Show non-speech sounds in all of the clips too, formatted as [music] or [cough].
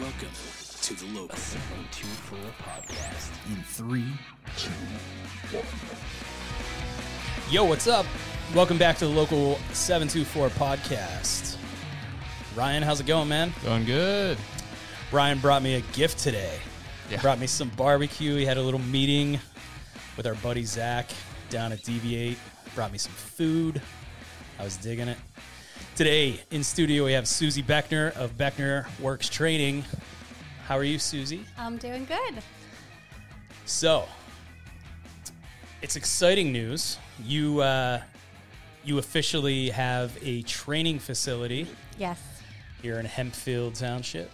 Welcome to the local. 724 podcast. In three, two, one. Yo, what's up? Welcome back to the local 724 podcast. Ryan, how's it going, man? Going good. Ryan brought me a gift today. Yeah. Brought me some barbecue. He had a little meeting with our buddy Zach down at Deviate. Brought me some food. I was digging it. Today in studio we have Suzy Beckner of Beckner Works Training. How are you, Suzy? I'm doing good. So, it's exciting news. You uh, you officially have a training facility Yes. here in Hempfield Township.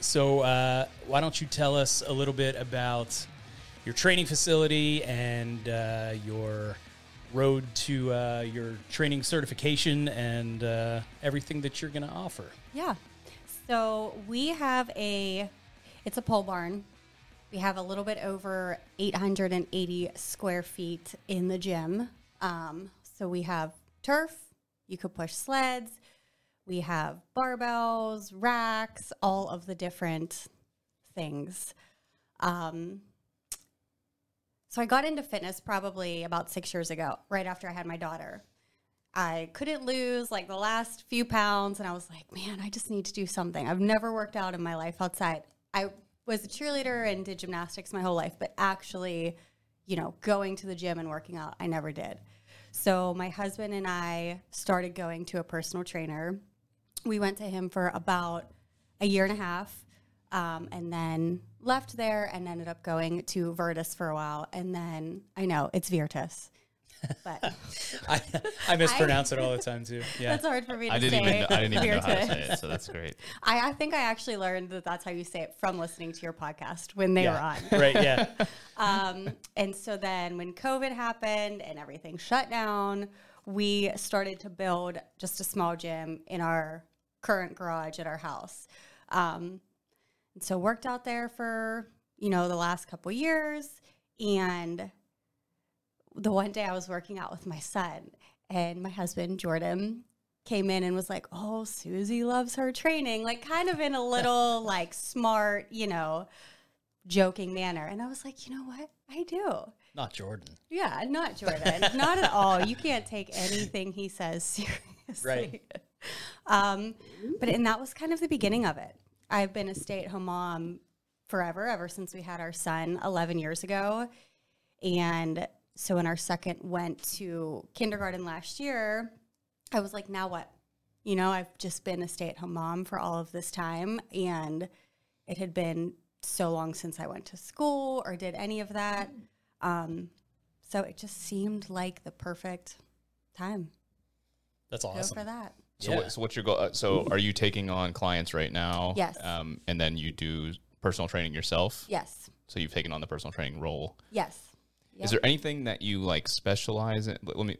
So, uh, why don't you tell us a little bit about your training facility and uh, your road to uh, your training certification and uh, everything that you're going to offer? Yeah. So we have a, it's a pole barn. We have a little bit over 880 square feet in the gym. Um, so we have turf. You could push sleds. We have barbells, racks, all of the different things. Um, so I got into fitness probably about six years ago, right after I had my daughter. I couldn't lose like the last few pounds, and I was like, man, I just need to do something. I've never worked out in my life outside. I was a cheerleader and did gymnastics my whole life, but actually, you know, going to the gym and working out, I never did. So my husband and I started going to a personal trainer. We went to him for about a year and a half um, and then left there and ended up going to Virtus for a while. And then I know it's Virtus, but [laughs] I, I mispronounce it all the time too. Yeah. that's hard for me to I didn't say. even I didn't even know how to say it, so that's great. I, I think I actually learned that that's how you say it from listening to your podcast when they yeah. were on. [laughs] right. Yeah. [laughs] Um, and so then when COVID happened and everything shut down, we started to build just a small gym in our current garage at our house. Um, and so worked out there for, you know, the last couple years. And the one day I was working out with my son and my husband, Jordan, came in and was like, Oh, Suzy loves her training, like kind of in a [laughs] little like smart, you know, joking manner. And I was like, you know what? I do. Not Jordan. Yeah, not [laughs] Jordan. not at all. You can't take anything he says [laughs] seriously. Right. Um, but and that was kind of the beginning of it. I've been a stay-at-home mom forever, ever since we had our son 11 years ago. And so when our second went to kindergarten last year, I was like, now what? You know, I've just been a stay-at-home mom for all of this time and it had been so long since I went to school or did any of that. Um, so it just seemed like the perfect time That's awesome. go for that. So, Yeah. what, so what's your goal? Uh, so, are you taking on clients right now? Yes. Um, and then you do personal training yourself. Yes. So you've taken on the personal training role. Yes. Is there anything that you like specialize in? Let me.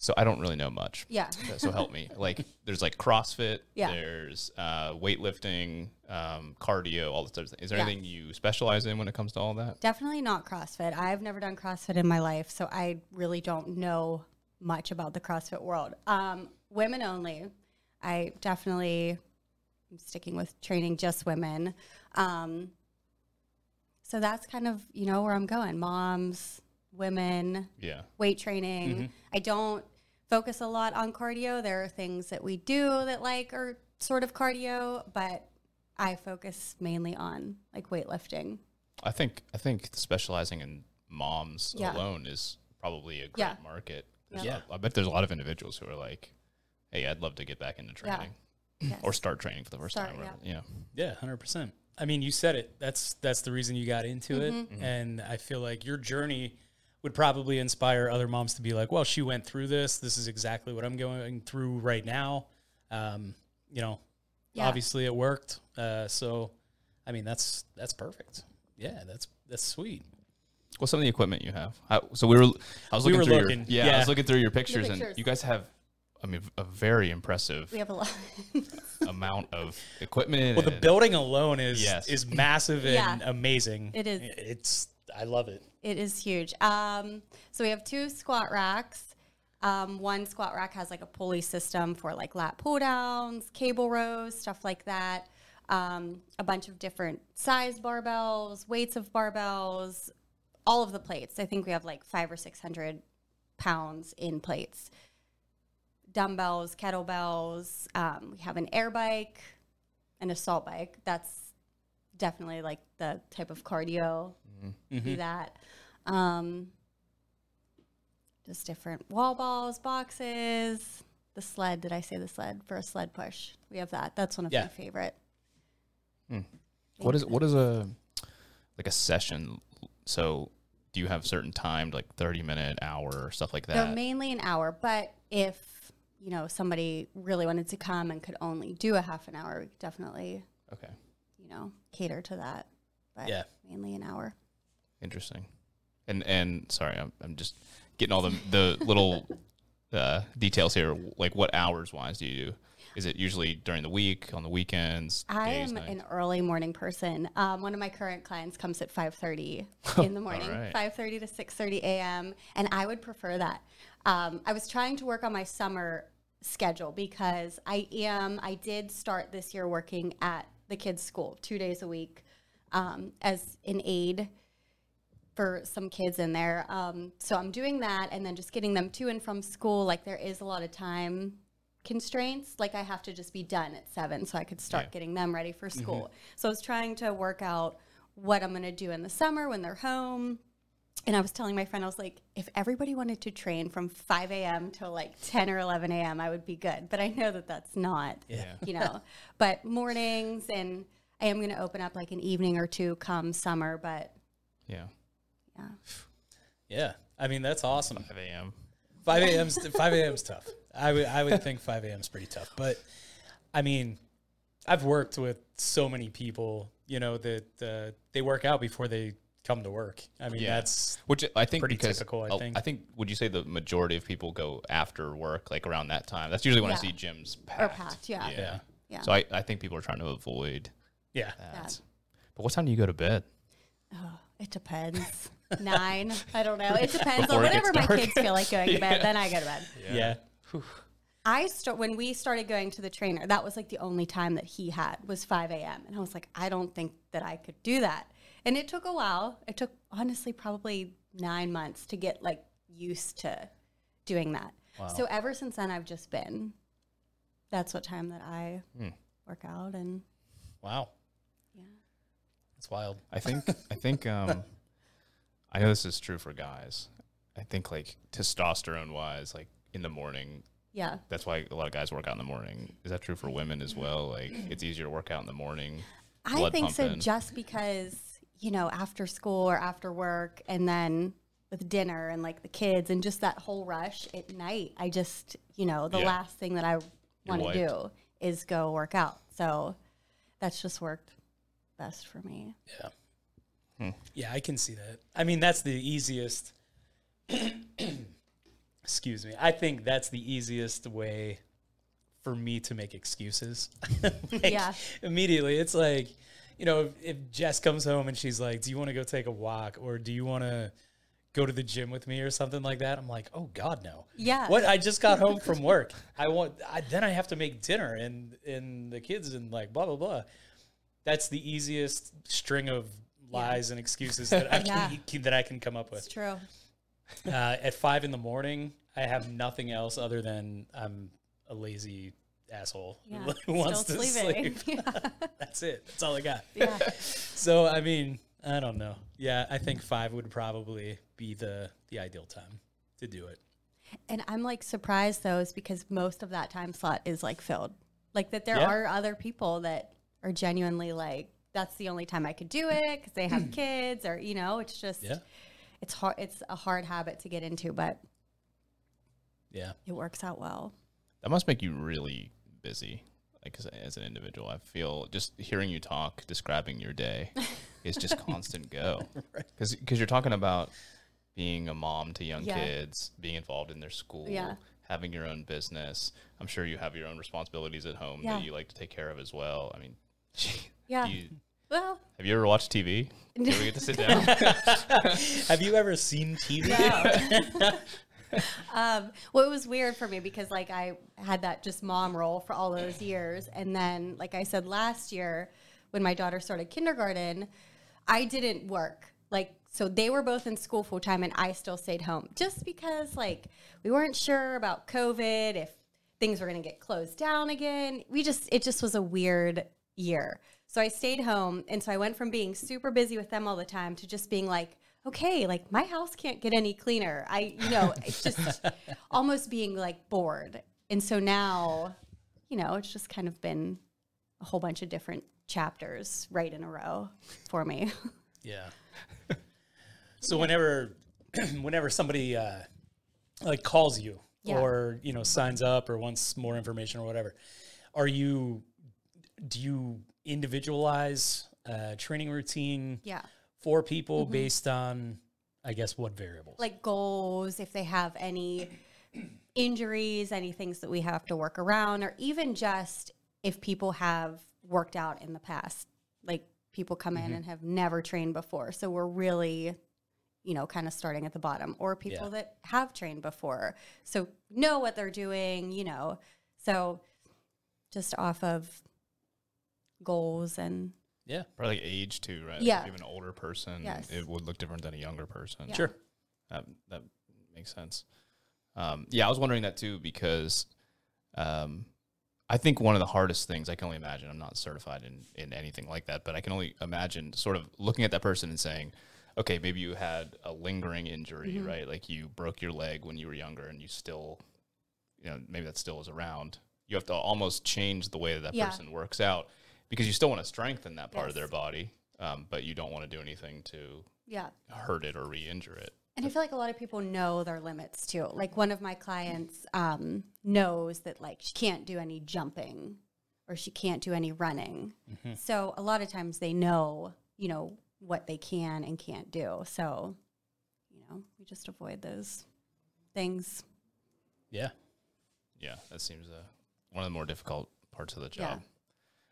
So I don't really know much. Yeah. So help me. Like, [laughs] there's like CrossFit. Yeah. There's uh, weightlifting, um, cardio, all this thing. Is there Yeah. anything you specialize in when it comes to all that? Definitely not CrossFit. I've never done CrossFit in my life, so I really don't know much about the CrossFit world. Um, women only. I definitely am sticking with training just women. Um, so that's kind of you know where I'm going. Moms, women, Yeah. weight training. I don't focus a lot on cardio. There are things that we do that like are sort of cardio, but I focus mainly on like weightlifting. I think I think specializing in moms Yeah. alone is probably a great Yeah. market. There's Yeah. I bet there's a lot of individuals who are like, "Hey, I'd love to get back into Yeah. training Yes. or start training for the first Start, time." yeah. Yeah. Yeah, hundred percent. I mean, you said it. That's that's the reason you got into it, Mm-hmm. and I feel like your journey would probably inspire other moms to be like, "Well, she went through this. This is exactly what I'm going through right now." Um, you know, Yeah. obviously it worked. Uh, so, I mean, that's that's perfect. Yeah, that's that's sweet. What's some of the equipment you have? How, so we were. I was We looking were through looking, your. Yeah, I was looking through your pictures, pictures. and you guys have. I mean, a very impressive We have a lot. [laughs] amount of equipment. Well, the and- building alone is Yes. is massive and Yeah. amazing. It is. It's I love it. It is huge. Um, so we have two squat racks. Um, one squat rack has like a pulley system for like lat pull downs, cable rows, stuff like that. um, a bunch of different size barbells, weights of barbells, all of the plates. I think we have like five or 600 pounds in plates. Dumbbells, kettlebells. Um, we have an air bike, an assault bike. That's definitely like the type of cardio. Do that. Um, just different wall balls, boxes. The sled. Did I say the sled for a sled push? We have that. That's one of Yeah. my favorite. What is what is a like a session? So do you have certain timed like thirty minute, hour, stuff like They're that? mainly an hour, but if you know somebody really wanted to come and could only do a half an hour, we could definitely okay, you know cater to that. But Yeah. mainly an hour. interesting. And and sorry, I'm I'm just getting all the the little [laughs] uh, details here. Like what hours wise do you do? Is it usually during the week, on the weekends, I days, am nights? an early morning person. Um, one of my current clients comes at 5:30 [laughs] in the morning, right. 5:30 to 6:30 a.m. And I would prefer that. Um, I was trying to work on my summer schedule because I am. I did start this year working at the kids' school two days a week um, as an aide for some kids in there. Um, so I'm doing that and then just getting them to and from school. Like there is a lot of time constraints. Like I have to just be done at seven so I could start Yeah. getting them ready for mm-hmm. school. So I was trying to work out what I'm going to do in the summer when they're home. And I was telling my friend, I was like, if everybody wanted to train from 5 a.m. till like 10 or 11 a.m., I would be good. But I know that that's not, Yeah. you know. [laughs] but mornings, and I am going to open up like an evening or two come summer. But yeah, yeah. [sighs] Yeah. I mean, that's awesome. 5 a.m. 5 a.m. 5 a.m.'s tough. I would I would think 5 a.m. is pretty tough. But I mean, I've worked with so many people, you know, that uh, they work out before they come to work. I mean, Yeah. that's Which I think Pretty typical, I think. I think would you say the majority of people go after work, like around that time? That's usually when I see gyms packed. packed, yeah. yeah. Yeah. So I, I think people are trying to avoid Yeah. that. That. But what time do you go to bed? Oh, it depends. [laughs] Nine. I don't know. It depends Before on whatever my kids feel like going to bed, then I go to bed. Yeah. I start when we started going to the trainer. That was like the only time that he had was 5 a.m. And I was like, I don't think that I could do that. And it took a while. It took honestly probably nine months to get like used to doing that. So ever since then, I've just been. That's what time that I Hmm. work out and Wow. yeah. That's wild. I think I think um [laughs] I know this is true for guys. I think like testosterone wise, like in the morning, Yeah. that's why a lot of guys work out in the morning. Is that true for women as well? Like it's easier to work out in the morning. I blood think so just because, you know, after school or after work and then with dinner and like the kids and just that whole rush at night, I just, you know, the Yeah. last thing that I want to do is go work out. So that's just worked best for me. Yeah. Hmm. Yeah, I can see that. I mean, that's the easiest. [clears throat] Excuse me. I think that's the easiest way for me to make excuses. [laughs] Like, Yeah. Immediately, it's like, you know, if, if Jess comes home and she's like, "Do you want to go take a walk, or do you want to go to the gym with me, or something like that?" I'm like, "Oh God, no." Yeah. What? I just got home from [laughs] work. I want. I, then I have to make dinner and and the kids and like blah blah blah. That's the easiest string of lies and excuses that I [laughs] can that I can come up It's with. true. Uh, at five in the morning, I have nothing else other than I'm a lazy asshole Yeah. [laughs] who wants to sleeping. sleep. [laughs] yeah. That's it. That's all I got. Yeah. [laughs] So I mean, I don't know. Yeah, I think five would probably be the the ideal time to do it. And I'm like surprised though, is because most of that time slot is like filled. Like that there Yeah. are other people that are genuinely like, that's the only time I could do it because they have kids or, you know, it's just, Yeah. It's hard. It's a hard habit to get into, but Yeah. it works out well. That must make you really busy. Like as, as an individual, I feel just hearing you talk, describing your day, [laughs] is just constant go. [laughs] Because because you're talking about being a mom to young Yeah. kids, being involved in their school, Yeah. having your own business. I'm sure you have your own responsibilities at home Yeah. that you like to take care of as well. I mean, [laughs] Yeah. you, Well, have you ever watched TV? Do you ever get to sit down? [laughs] Have you ever seen TV? No. [laughs] um, well, it was weird for me because like I had that just mom role for all those years, and then like I said last year, when my daughter started kindergarten, I didn't work. Like, so they were both in school full time and I still stayed home just because, like, we weren't sure about COVID, if things were going to get closed down again. We just, it just was a weird year. So I stayed home. And so I went from being super busy with them all the time to just being like, okay, like my house can't get any cleaner. I, you know, it's just [laughs] almost being like bored. And so now, you know, it's just kind of been a whole bunch of different chapters right in a row for me. [laughs] Yeah. [laughs] so whenever [clears throat] whenever somebody uh, like calls you Yeah. or you know signs up or wants more information or whatever, are you do you individualize a training routine yeah. for people mm-hmm. based on I guess what variables? Like goals, if they have any injuries, any things that we have to work around, or even just if people have worked out in the past. Like people come in mm-hmm. and have never trained before. So we're really, you know, kind of starting at the bottom, or people Yeah. that have trained before. So know what they're doing, you know. So just off of goals and yeah. Probably like age too, right? Yeah. If you have an older person, Yes. it would look different than a younger person. Yeah. Sure. That that makes sense. Um, yeah, I was wondering that too because um, I think one of the hardest things I can only imagine. I'm not certified in in anything like that, but I can only imagine sort of looking at that person and saying, okay, maybe you had a lingering injury, Mm-hmm. right? Like you broke your leg when you were younger, and you still, you know, maybe that still is around. You have to almost change the way that that Yeah. person works out because you still want to strengthen that part of their body, um, but you don't want to do anything to yeah. hurt it or re-injure it. And I feel like a lot of people know their limits too. Like one of my clients um, knows that like she can't do any jumping or she can't do any running. So a lot of times they know, you know, what they can and can't do. So, you know, we just avoid those things. Yeah. Yeah, that seems uh, one of the more difficult parts of the Yeah.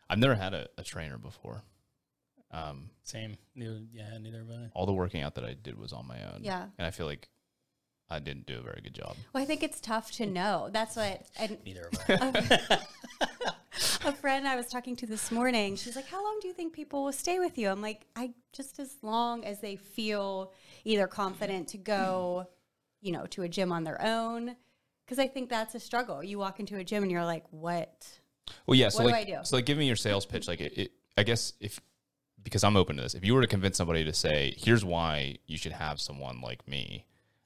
Job. I've never had a, a trainer before. Um, Same. Neither, yeah, neither have I. all the working out that I did was on my own. Yeah. And I feel like I didn't do a very good job. Well, I think it's tough to know. That's what and [laughs] Neither [laughs] have I. a friend I was talking to this morning, she's like, How long do you think people will stay with you? I'm like, I just as long as they feel either confident to go, you know, to a gym on their own. Cause I think that's a struggle. You walk into a gym and you're like, What? Well, yeah. So What do like, I do? so like, give me your sales pitch. Like, it, it, I guess if because I'm open to this, if you were to convince somebody to say, "Here's why you should have someone like me,"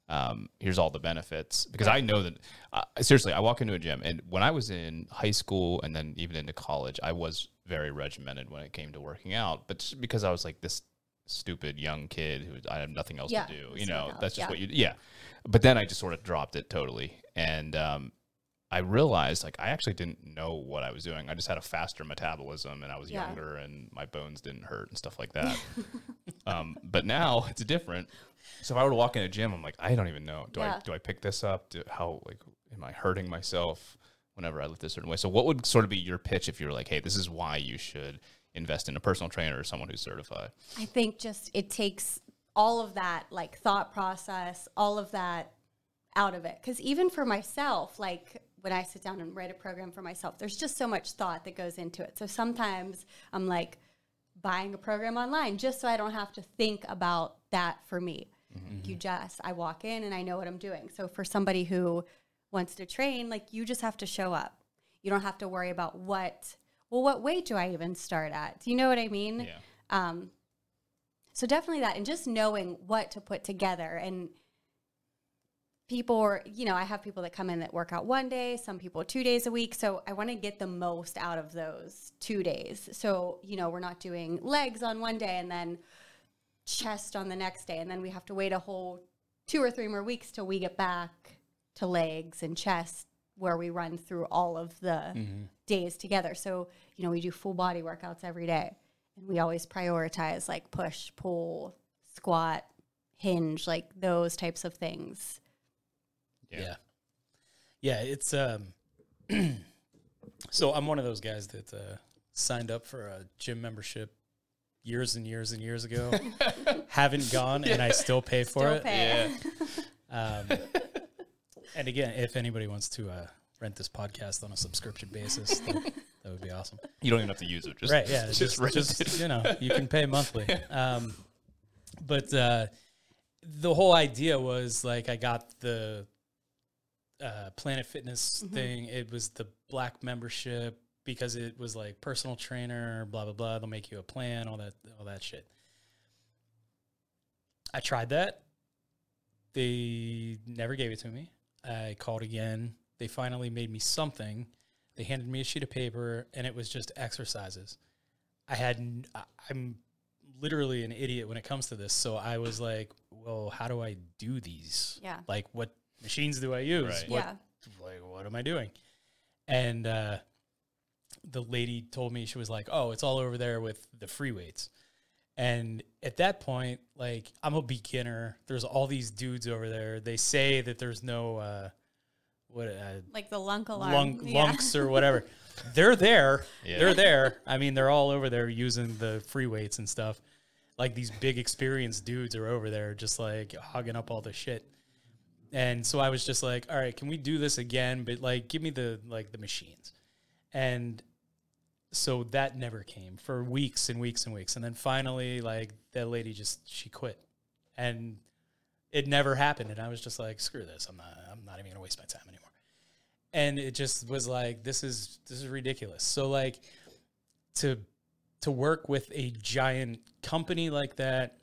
um, here's all the benefits. Because I know that uh, seriously, I walk into a gym, and when I was in high school and then even into college, I was very regimented when it came to working out. But just because I was like this stupid young kid who I have nothing else Yeah, to do, you know, that's just yeah. what you yeah. But then I just sort of dropped it totally, and um, I realized like I actually didn't know what I was doing. I just had a faster metabolism and I was Yeah. younger and my bones didn't hurt and stuff like that. [laughs] um, but now it's different. So if I were to walk in a gym, I'm like, I don't even know. Do I do I pick this up? Do, how like am I hurting myself whenever I lift a certain way? So what would sort of be your pitch if you were like, hey, this is why you should invest in a personal trainer or someone who's certified? I think just it takes all of that like thought process, all of that out of it. Because even for myself, like when I sit down and write a program for myself, there's just so much thought that goes into it. So sometimes I'm like buying a program online just so I don't have to think about that for me. You just, I walk in and I know what I'm doing. So for somebody who wants to train, like you just have to show up. You don't have to worry about what, well, what weight do I even start at? Do you know what I mean? Yeah. Um, so definitely that, and just knowing what to put together. And people, are, you know, I have people that come in that work out one day, some people two days a week. So I want to get the most out of those two days. So you know, we're not doing legs on one day and then chest on the next day, and then we have to wait a whole two or three more weeks till we get back to legs and chest where we run through all of the mm-hmm. days together. So, you know, we do full body workouts every day. And we always prioritize like push, pull, squat, hinge, like those types of things. Yeah. Yeah, it's um [clears throat] so I'm one of those guys that uh signed up for a gym membership years and years and years ago. [laughs] Haven't gone and I still pay for Still it. pay. [laughs] Um and again, if anybody wants to uh rent this podcast on a subscription basis, like, That would be awesome. You don't even have to use it. Just, right? Yeah, just, just, rent just, it. you know, you can pay monthly. [laughs] Um, but uh, the whole idea was like I got the uh, Planet Fitness thing. It was the black membership because it was like personal trainer, blah blah blah. They'll make you a plan, all that, all that shit. I tried that. They never gave it to me. I called again. They finally made me something. They handed me a sheet of paper, and it was just exercises. I had, I'm literally an idiot when it comes to this. So I was like, well, how do I do these? Yeah. Like, what machines do I use? Right. What, Yeah. Like, what am I doing? And uh, the lady told me, she was like, oh, it's all over there with the free weights. And at that point, like, I'm a beginner. There's all these dudes over there. They say that there's no, uh, what, uh, Like the lunk alarm. lunk, Yeah. lunks or whatever. They're there. [laughs] Yeah. They're there. I mean, they're all over there using the free weights and stuff. Like these big experienced dudes are over there just like hogging up all the shit. And so I was just like, all right, can we do this again? But like, give me the like the machines. And so that never came for weeks and weeks and weeks. And then finally, like that lady just she quit. And it never happened. And I was just like, screw this. I'm not I'm not even gonna waste my time anymore and it just was like this is this is ridiculous so like to to work with a giant company like that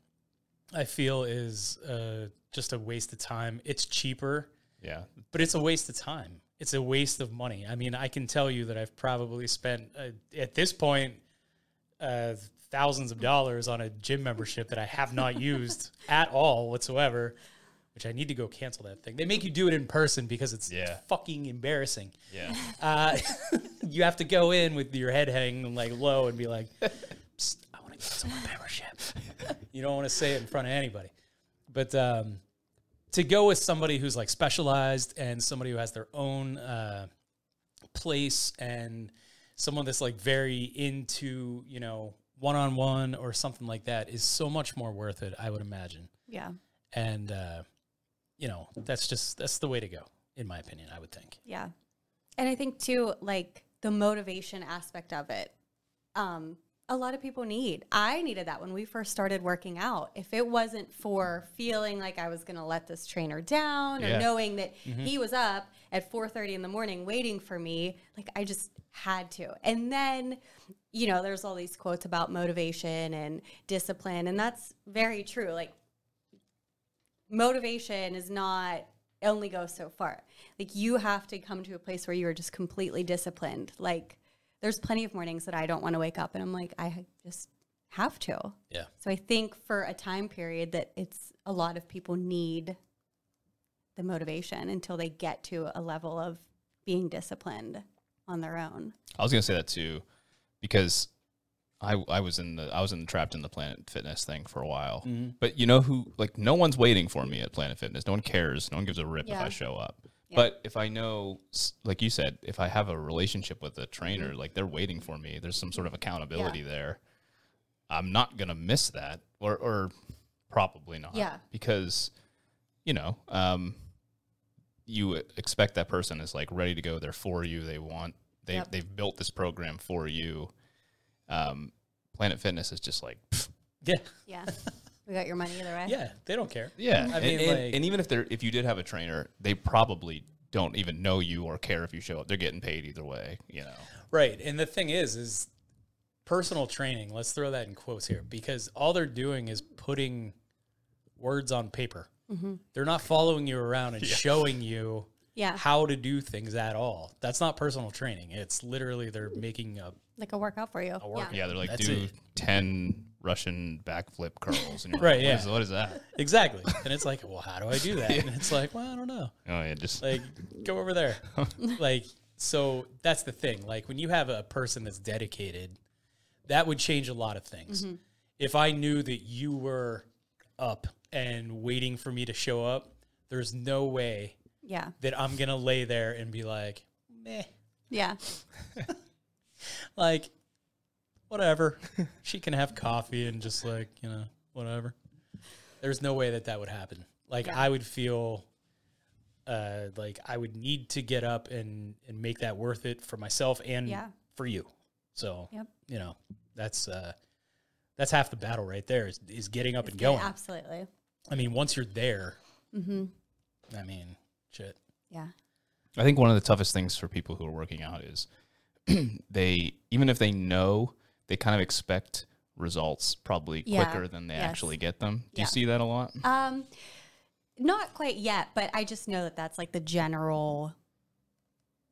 i feel is uh, just a waste of time it's cheaper Yeah. but it's a waste of time it's a waste of money i mean i can tell you that i've probably spent uh, at this point uh, thousands of dollars on a gym membership that i have not used [laughs] at all whatsoever which i need to go cancel that thing they make you do it in person because it's Yeah. fucking embarrassing Yeah. uh, [laughs] you have to go in with your head hanging like low and be like, I want to cancel my membership. [laughs] you don't want to say it in front of anybody. But um, to go with somebody who's like specialized and somebody who has their own uh, place and someone that's like very into, you know, one on one or something like that is so much more worth it, I would imagine. Yeah. And, uh, you know, that's just, that's the way to go, in my opinion, I would think. Yeah. And I think too, like the motivation aspect of it, um, a lot of people need. I needed that when we first started working out. If it wasn't for feeling like I was going to let this trainer down or Yeah. knowing that mm-hmm. he was up at 4:30 in the morning waiting for me, like I just had to. And then, you know, there's all these quotes about motivation and discipline, and that's very true. Like motivation is not only goes so far. Like you have to come to a place where you are just completely disciplined. Like there's plenty of mornings that I don't want to wake up and I'm like I just have to. Yeah. So I think for a time period that it's a lot of people need the motivation until they get to a level of being disciplined on their own. I was gonna say that too, because I I was in the I was in trapped in the Planet Fitness thing for a while. Mm-hmm. But you know who? Like no one's waiting for me at Planet Fitness. No one cares. No one gives a rip if I show up. Yeah. But if I know, like you said, if I have a relationship with a trainer, Mm-hmm. like they're waiting for me. There's some sort of accountability there. I'm not gonna miss that, or or probably not. Yeah. Because, you know, um, you expect that person is like ready to go. They're for you. They want. They Yep. they've built this program for you. Um, Planet Fitness is just like, pff, Yeah. Yeah. [laughs] we got your money either way. Yeah. They don't care. yeah. I and, mean, and, like- and even if they're if you did have a trainer, they probably don't even know you or care if you show up. They're getting paid either way. You know. Right. And the thing is, is personal training, let's throw that in quotes here, because all they're doing is putting words on paper. Mm-hmm. They're not following you around and [laughs] showing you Yeah. how to do things at all. That's not personal training. It's literally they're making a Like a workout for you. workout. Yeah, they're like That's do it. ten Russian backflip curls. And you're Right, Like, yeah. What is, what is that? exactly. and it's like, well, how do I do that? And it's like, well, I don't know. Oh yeah, just like go over there [laughs] like so that's the thing like when you have a person that's dedicated that would change a lot of things mm-hmm. if i knew that you were up and waiting for me to show up there's no way Yeah. that i'm gonna lay there and be like meh Yeah. [laughs] like whatever [laughs] she can have coffee and just like you know whatever there's no way that that would happen like Yeah. i would feel uh like i would need to get up and and make that worth it for myself and Yeah. for you So Yep. you know that's uh, that's half the battle right there is, is getting up and going. absolutely. I mean, once you're there, Mm-hmm. I mean, shit. Yeah. I think one of the toughest things for people who are working out is [clears throat] they even if they know they kind of expect results probably Yeah, quicker than they yes. actually get them. Do Yeah. you see that a lot? Um, not quite yet, but I just know that that's like the general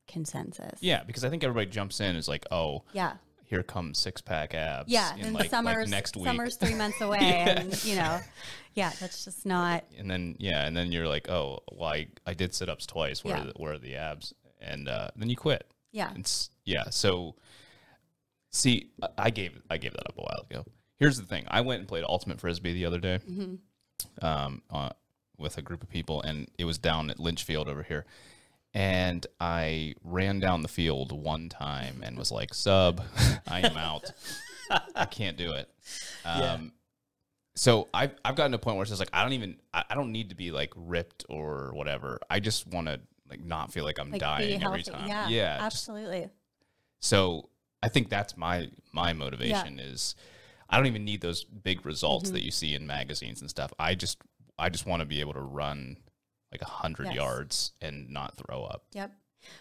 consensus. Yeah, because I think everybody jumps in is like, oh, Yeah. here comes six pack abs. Yeah. in And like, like summer's next week. summer's three [laughs] months away, and you know, yeah, that's just not. and then yeah, and then you're like, oh, well, I, I did sit ups twice. Where Yeah. are the, where are the abs? And uh, then you quit. Yeah. It's yeah. So see, I- gave I gave that up a while ago. Here's the thing: I went and played ultimate frisbee the other day, um, uh, with a group of people, and it was down at Lynchfield over here. And I ran down the field one time and was like, "Sub, [laughs] I am out. I can't do it." Um, Yeah. So I've I've gotten to a point where it's just like I don't even I, I don't need to be like ripped or whatever. I just want to like not feel like I'm Like dying every time. Yeah. yeah just- Absolutely. so I think that's my my motivation is I don't even need those big results Mm-hmm. that you see in magazines and stuff. I just I just want to be able to run like a hundred Yes. yards and not throw up. Yep.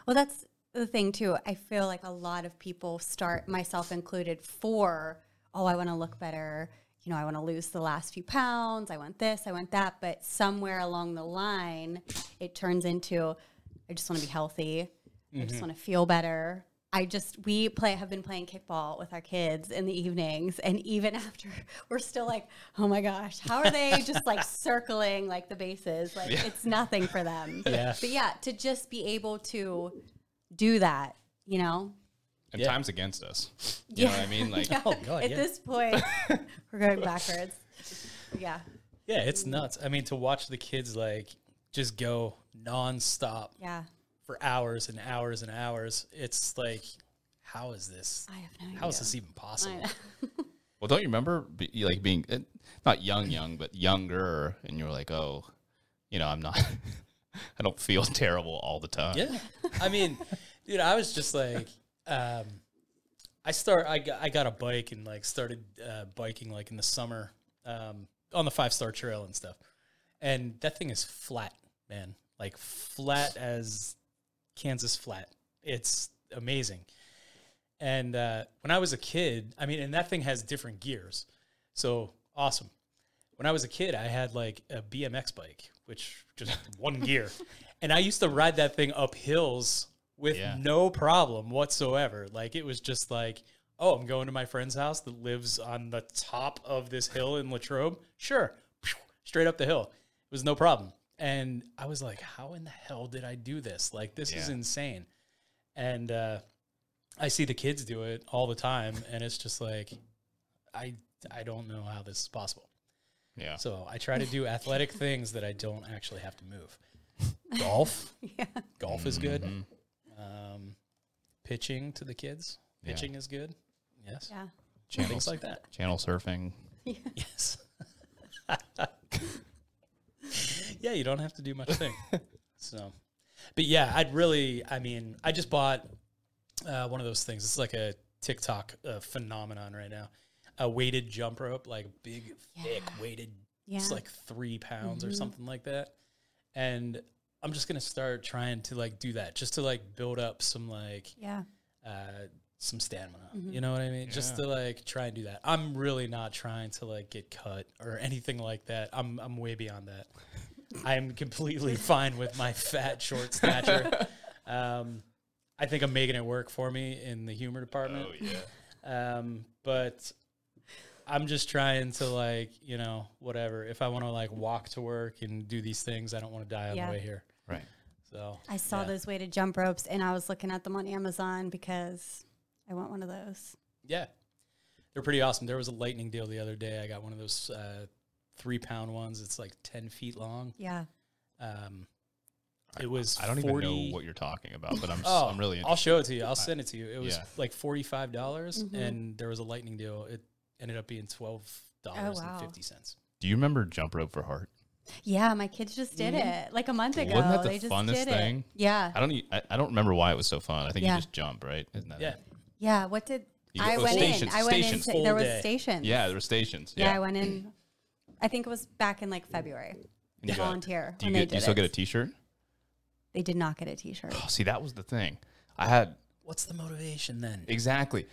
Well, that's the thing too. I feel like a lot of people start, myself included, for oh, I want to look better. You know, I want to lose the last few pounds. I want this. I want that. But somewhere along the line, it turns into I just want to be healthy. I just want to feel better. I just we play have been playing kickball with our kids in the evenings, and even [laughs] after we're still like, oh my gosh, how are they just like [laughs] circling like the bases? Like it's nothing for them. [laughs] Yeah. But yeah, to just be able to do that, you know. And Yeah. time's against us. You know what I mean? Like Yeah. Oh, God, At yeah. this point, we're going backwards. Yeah. Yeah, it's nuts. I mean, to watch the kids like just go nonstop Yeah. For hours and hours and hours. It's like, how is this? I have no idea. How is this even possible? [laughs] Well, don't you remember be, like being eh, not young, young, but younger, and you were like, oh, you know, I'm not, [laughs] I don't feel terrible all the time. Yeah. I mean, [laughs] dude, I was just like, um, I start, I got, I got a bike and like started uh, biking like in the summer um, on the five star trail and stuff. And that thing is flat, man. Like flat as Kansas flat. It's amazing. And uh, when I was a kid, I mean, and that thing has different gears. So awesome. When I was a kid, I had like a BMX bike, which just [laughs] one gear. And I used to ride that thing up hills with Yeah. no problem whatsoever. Like it was just like, oh, I'm going to my friend's house that lives on the top of this hill in Latrobe. Sure. Straight up the hill. It was no problem. And I was like, how in the hell did I do this? Like, this is insane. And uh, I see the kids do it all the time. And it's just like, I, I don't know how this is possible. Yeah. So I try to do [laughs] athletic things that I don't actually have to move. Golf. [laughs] Yeah. Golf is good. Mhm. Um, pitching to the kids. Yeah. Pitching is good. Yes. Yeah. Channel, Things like that. channel surfing. [laughs] Yes. Yeah, you don't have to do much thing. [laughs] So, but yeah, I'd really, I mean, I just bought uh, one of those things. It's like a TikTok uh, phenomenon right now. A weighted jump rope, like big, thick, weighted. Yeah. It's like three pounds or something like that. And I'm just gonna start trying to like do that, just to like build up some like Yeah. uh, some stamina. You know what I mean? Just to like try and do that. I'm really not trying to like get cut or anything like that. I'm I'm way beyond that. [laughs] I'm completely fine with my fat, short stature. [laughs] Um, I think I'm making it work for me in the humor department. Oh yeah. [laughs] Um, but I'm just trying to like, you know, whatever. If I want to like walk to work and do these things, I don't want to die on Yeah. the way here. Right. So I saw yeah. those weighted jump ropes and I was looking at them on Amazon because I want one of those. Yeah, they're pretty awesome. There was a lightning deal the other day. I got one of those uh, three pound ones. It's like ten feet long. Yeah. Um, it was. I don't 40 even know what you're talking about, but I'm s [laughs] Oh, am really I'll show it to you. I'll send it to you. It was yeah. like forty five dollars, Mm-hmm. and there was a lightning deal. It ended up being twelve dollars Oh, wow. and fifty cents. Do you remember jump rope for heart? Yeah, my kids just did it like a month ago. Wasn't that the they funnest thing? it. Yeah. I don't. I, I don't remember why it was so fun. I think Yeah. you just jump, right? Isn't that Yeah, it? Yeah. What did You I went stations, in. I went stations. in. Full There was day. stations. Yeah, there were stations. Yeah, Yeah, I went in. I think it was back in like February. And To you got- volunteer Do you, when get, do you did still it. get a T-shirt? They did not get a T-shirt. Oh, see, that was the thing. I had What's the motivation then? exactly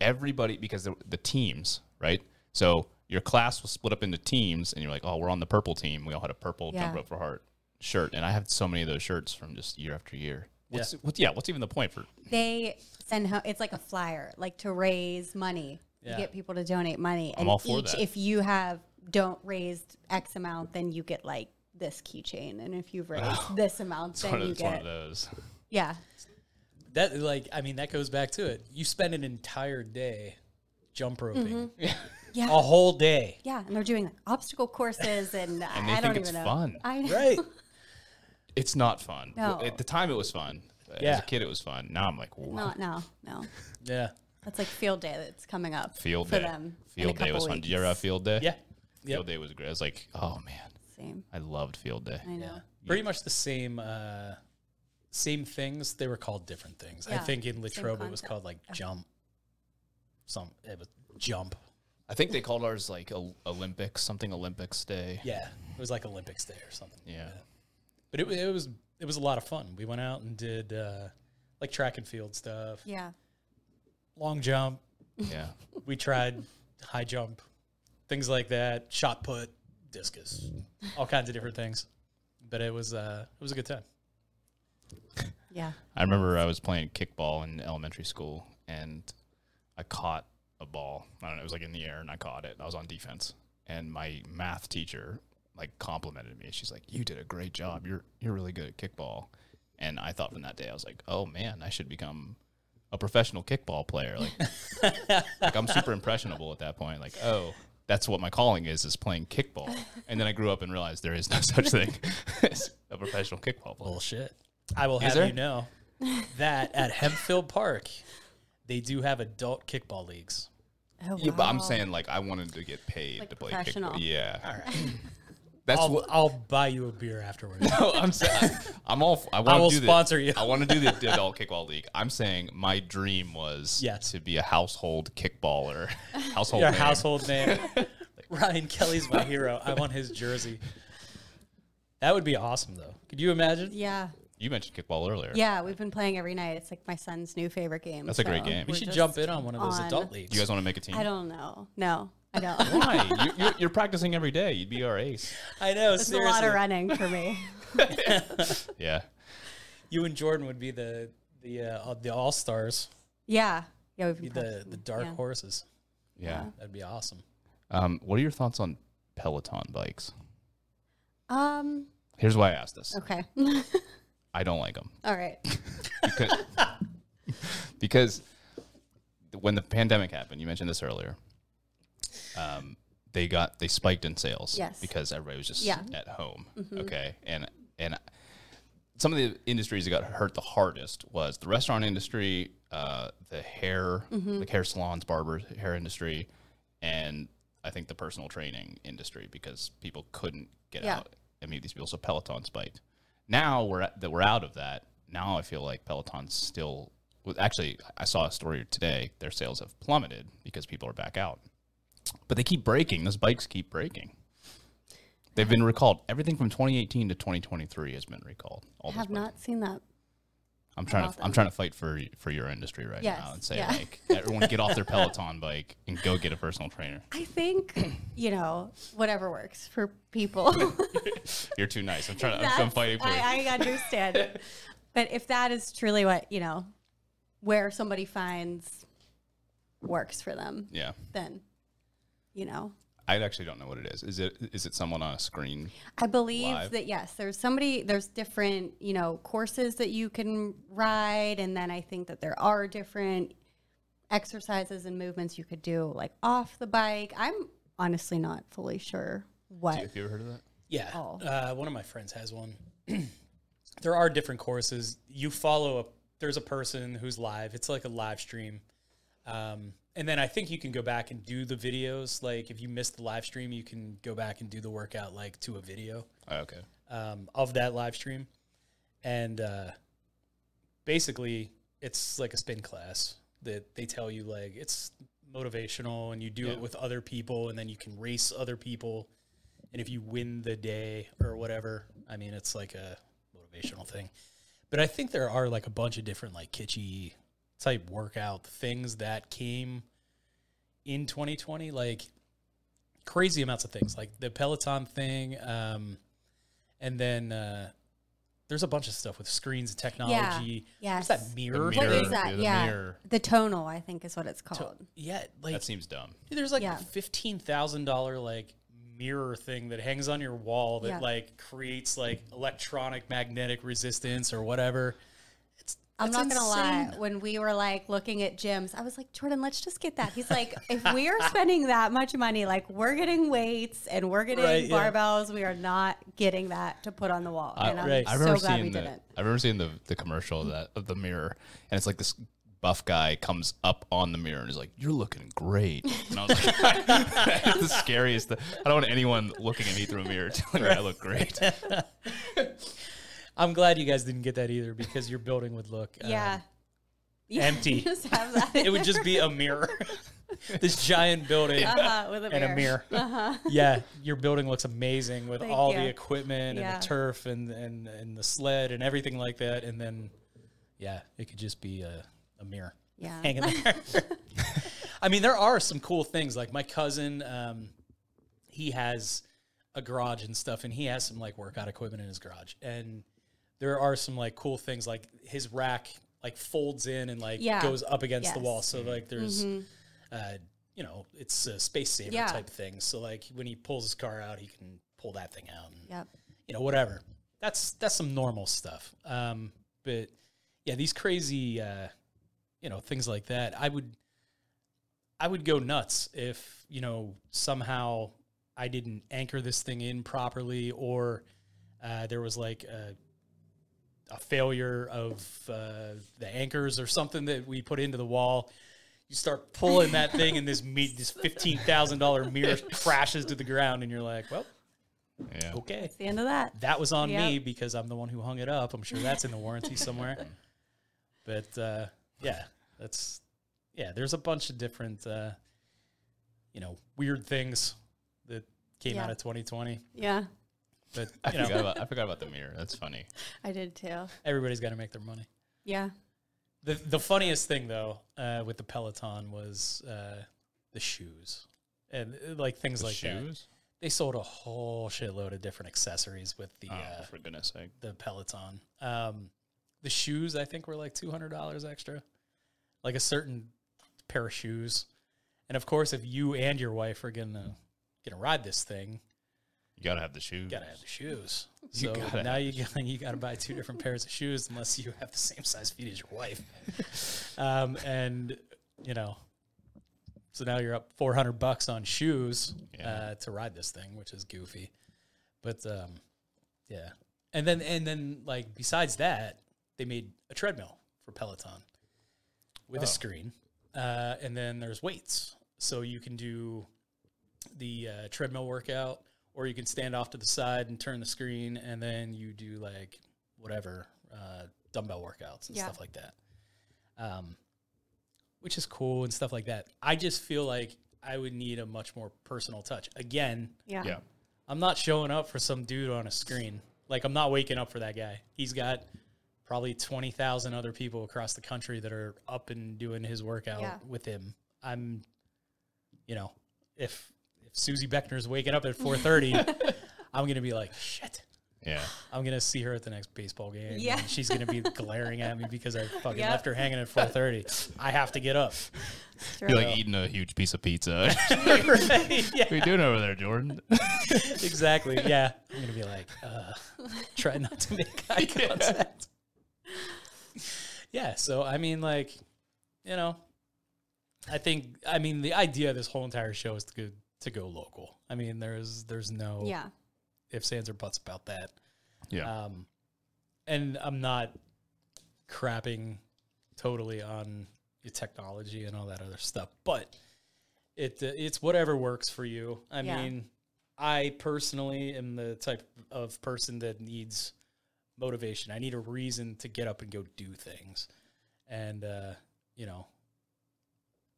everybody because the, the teams, right? So your class was split up into teams, and you're like, oh, we're on the purple team. We all had a purple Yeah. jump rope for heart shirt, and I have so many of those shirts from just year after year. What's, Yeah. what's yeah? What's even the point for? They send home. It's like a flyer, like to raise money. Yeah. You get people to donate money, I'm and all for each, that. if you have don't raise X amount, then you get like this keychain, and if you've raised oh. this amount, then one, of, you it's one get of those. yeah. That like I mean that goes back to it. You spend an entire day jump roping, mm-hmm. [laughs] Yeah, a whole day, yeah, and they're doing like obstacle courses, and, [laughs] And they I don't think even it's know. fun. I know. right? [laughs] It's not fun. No. At the time, it was fun. Yeah. As a kid, it was fun. Now I'm like, wow. Not no, no. Yeah, That's like field day that's coming up Field for day. them. in a Field day was couple fun. Did you ever have weeks. field day? yeah, Field day was great. I was like, oh man, Same. I loved field day. I know. Pretty much the same, uh, same things. They were called different things. I think in Latrobe it was called like jump. Some it was jump. I think they called ours like Ol- Olympics, something Olympics Day. Yeah, it was like Olympics Day or something. Yeah. but it, wa- it was it was a lot of fun. We went out and did uh, like track and field stuff, Yeah. long jump. Yeah. We tried high jump, things like that, shot put, discus, all kinds of different things. But it was uh, it was a good time. Yeah. I remember I was playing kickball in elementary school and I caught a ball. I don't know, it was like in the air and I caught it. I was on defense. And my math teacher like complimented me. She's like, You did a great job. You're you're really good at kickball. And I thought from that day I was like, Oh man, I should become a professional kickball player. Like, [laughs] like I'm super impressionable at that point. Like, oh, that's what my calling is, is playing kickball. And then I grew up and realized there is no [laughs] such thing as a professional kickball player. Bullshit. I will Is have there? you know that at Hempfield Park, they do have adult kickball leagues. Oh, Yeah, but I'm saying like I wanted to get paid Like to play kickball. Yeah, All right, that's I'll, what I'll buy you a beer afterwards. [laughs] no, I'm saying. I'm all. I I want will to do sponsor the, you. I want to do the [laughs] adult kickball league. I'm saying my dream was Yes. to be a household kickballer, [laughs] household Your name. household name. Ryan Kelly's my hero. I want his jersey. That would be awesome, though. Could you imagine? Yeah. You mentioned kickball earlier. Yeah, we've been playing every night. It's like my son's new favorite game. That's a great game. We should jump in on one of those on- adult leagues. You guys want to make a team? I don't know. No, I don't. [laughs] Why? you, you're, [laughs] you're practicing every day. You'd be our ace. I know. It's a lot of running for me. [laughs] Yeah. You and Jordan would be the the uh, the all stars. Yeah. Yeah, we've Be been the the dark Yeah. horses. Yeah. That'd be awesome. Um, what are your thoughts on Peloton bikes? Um. Here's why I asked this. Okay. I don't like them. All right. because, because when the pandemic happened, you mentioned this earlier. Um, they got they spiked in sales, Yes. because everybody was just Yeah. Mm-hmm. at home. Okay, and and some of the industries that got hurt the hardest was the restaurant industry, uh, the hair, Mm-hmm. like hair salons, barbers, hair industry, and I think the personal training industry because people couldn't get Yeah. out and meet these people. So Peloton spiked. Now we're at, that we're out of that. Now I feel like Peloton's still. Actually, I saw a story today. Their sales have plummeted because people are back out, but they keep breaking. Those bikes keep breaking. They've been recalled. Everything from 2018 to 2023 has been recalled. All I have not seen that. I'm trying to. I'm trying to fight for for your industry right Yes, now and say yeah. like everyone get off their Peloton bike and go get a personal trainer. I think you know whatever works for people. [laughs] You're too nice. I'm trying. I'm, I'm fighting for. I, I understand. [laughs] but if that is truly what you know, where somebody finds works for them, yeah. then you know I actually don't know what it is. Is it is it someone on a screen? I believe Live. that yes, there's somebody, there's different, you know, courses that you can ride. And then I think that there are different exercises and movements you could do like off the bike. I'm honestly not fully sure what. Have you ever heard of that? Yeah. Oh. Uh, one of my friends has one. [clears throat] there are different courses. You follow a there's a person who's live. It's like a live stream. Um, and then I think you can go back and do the videos. Like if you missed the live stream, you can go back and do the workout like to a video Oh, okay. um, of that live stream. And uh, basically, it's like a spin class. that they tell you like it's motivational and you do Yeah. it with other people and then you can race other people and if you win the day or whatever i mean it's like a motivational thing but i think there are like a bunch of different like kitschy type workout things that came in 2020 like crazy amounts of things like the peloton thing um and then uh there's a bunch of stuff with screens and technology Yeah. Yes. What's that mirror, What mirror. is thing? that? the yeah. mirror. The tonal, I think, is what it's called. yeah like That seems dumb. Dude, there's like Yeah. a fifteen thousand dollar like mirror thing that hangs on your wall that Yeah. like creates like electronic magnetic resistance or whatever. It's I'm that's not gonna lie. When we were like looking at gyms, I was like, Jordan, let's just get that. He's like, if we are [laughs] spending that much money, like we're getting weights and we're getting Right, yeah. barbells, we are not getting that to put on the wall. And I'm right. I so remember glad we the, didn't. I remember seeing the the commercial of that of the mirror, and it's like this buff guy comes up on the mirror and is like, "You're looking great." And I was like, [laughs] "It's the scariest." I don't want anyone looking at me through a mirror [laughs] telling me I look great. I'm glad you guys didn't get that either because your building would look Yeah. Yeah, [laughs] empty. just have that. it would just be a mirror. [laughs] this giant building uh-huh, with a and a mirror. mirror. [laughs] Yeah, your building looks amazing with Thank all you. the equipment Yeah. and the turf and, and and the sled and everything like that. And then, yeah, it could just be a, a mirror Yeah. hanging there. I mean, there are some cool things. Like my cousin, um, he has a garage and stuff, and he has some like workout equipment in his garage. And there are some like cool things, like his rack like folds in and like Yeah. goes up against the wall. So like there's, uh, you know, it's a space saver Yeah. type thing. So like when he pulls his car out, he can pull that thing out. And, Yep. you know, whatever. That's that's some normal stuff. Um, but yeah, these crazy, uh, you know, things like that. I would, I would go nuts if you know somehow I didn't anchor this thing in properly, or uh, there was like a, a failure of uh, the anchors or something that we put into the wall. You start pulling that thing, and this me- this fifteen thousand dollar mirror [laughs] crashes to the ground, and you're like, "Well, Yeah. okay." It's the end of that. That was on me because I'm the one who hung it up. I'm sure that's in the warranty [laughs] somewhere. But uh, yeah, that's yeah. There's a bunch of different uh, you know weird things that came Yeah. out of 2020. Yeah. But [laughs] I know, forgot, about, I forgot about the mirror. That's funny. [laughs] I did too. everybody's got to make their money. Yeah. The the funniest thing though uh, with the Peloton was uh, the shoes and uh, like things The like that. shoes? They sold a whole shitload of different accessories with the Oh, uh, for goodness sake. the Peloton. Um, the shoes I think were like two hundred dollars extra, like a certain pair of shoes. And of course, if you and your wife are gonna gonna ride this thing, You gotta have the shoes. you gotta have the shoes. You So gotta now you got [laughs] you gotta buy two different pairs of shoes unless you have the same size feet as your wife. [laughs] um, and you know, so now you're up four hundred bucks on shoes Yeah. uh, to ride this thing, which is goofy. But um, yeah, and then and then like besides that, they made a treadmill for Peloton with Oh. a screen, uh, and then there's weights, so you can do the uh, treadmill workout, or you can stand off to the side and turn the screen, and then you do like whatever uh, dumbbell workouts and Yeah. stuff like that. Um, which is cool and stuff like that. I just feel like I would need a much more personal touch. Again, Yeah. Yeah. I'm not showing up for some dude on a screen. Like I'm not waking up for that guy. He's got probably 20,000 other people across the country that are up and doing his workout Yeah. with him. I'm you know, if if Suzy Beckner's waking up at 4:30, [laughs] I'm going to be like, "Shit." Yeah. I'm going to see her at the next baseball game. Yeah. and she's going to be [laughs] glaring at me because I fucking Yep. left her hanging at 4:30. I have to get up. You're like eating a huge piece of pizza. [laughs] right? what are you doing over there, Jordan? exactly. Yeah. I'm gonna be like, uh, try not to make eye contact. Yeah. So I mean, like, you know, I think I mean the idea of this whole entire show is to go to go local. I mean, there's there's no Yeah. ifs, ands, or buts about that. Yeah. Um, and I'm not crapping totally on your technology and all that other stuff, but it uh, it's whatever works for you. I Yeah. mean, I personally am the type of person that needs motivation. I need a reason to get up and go do things, and uh, you know,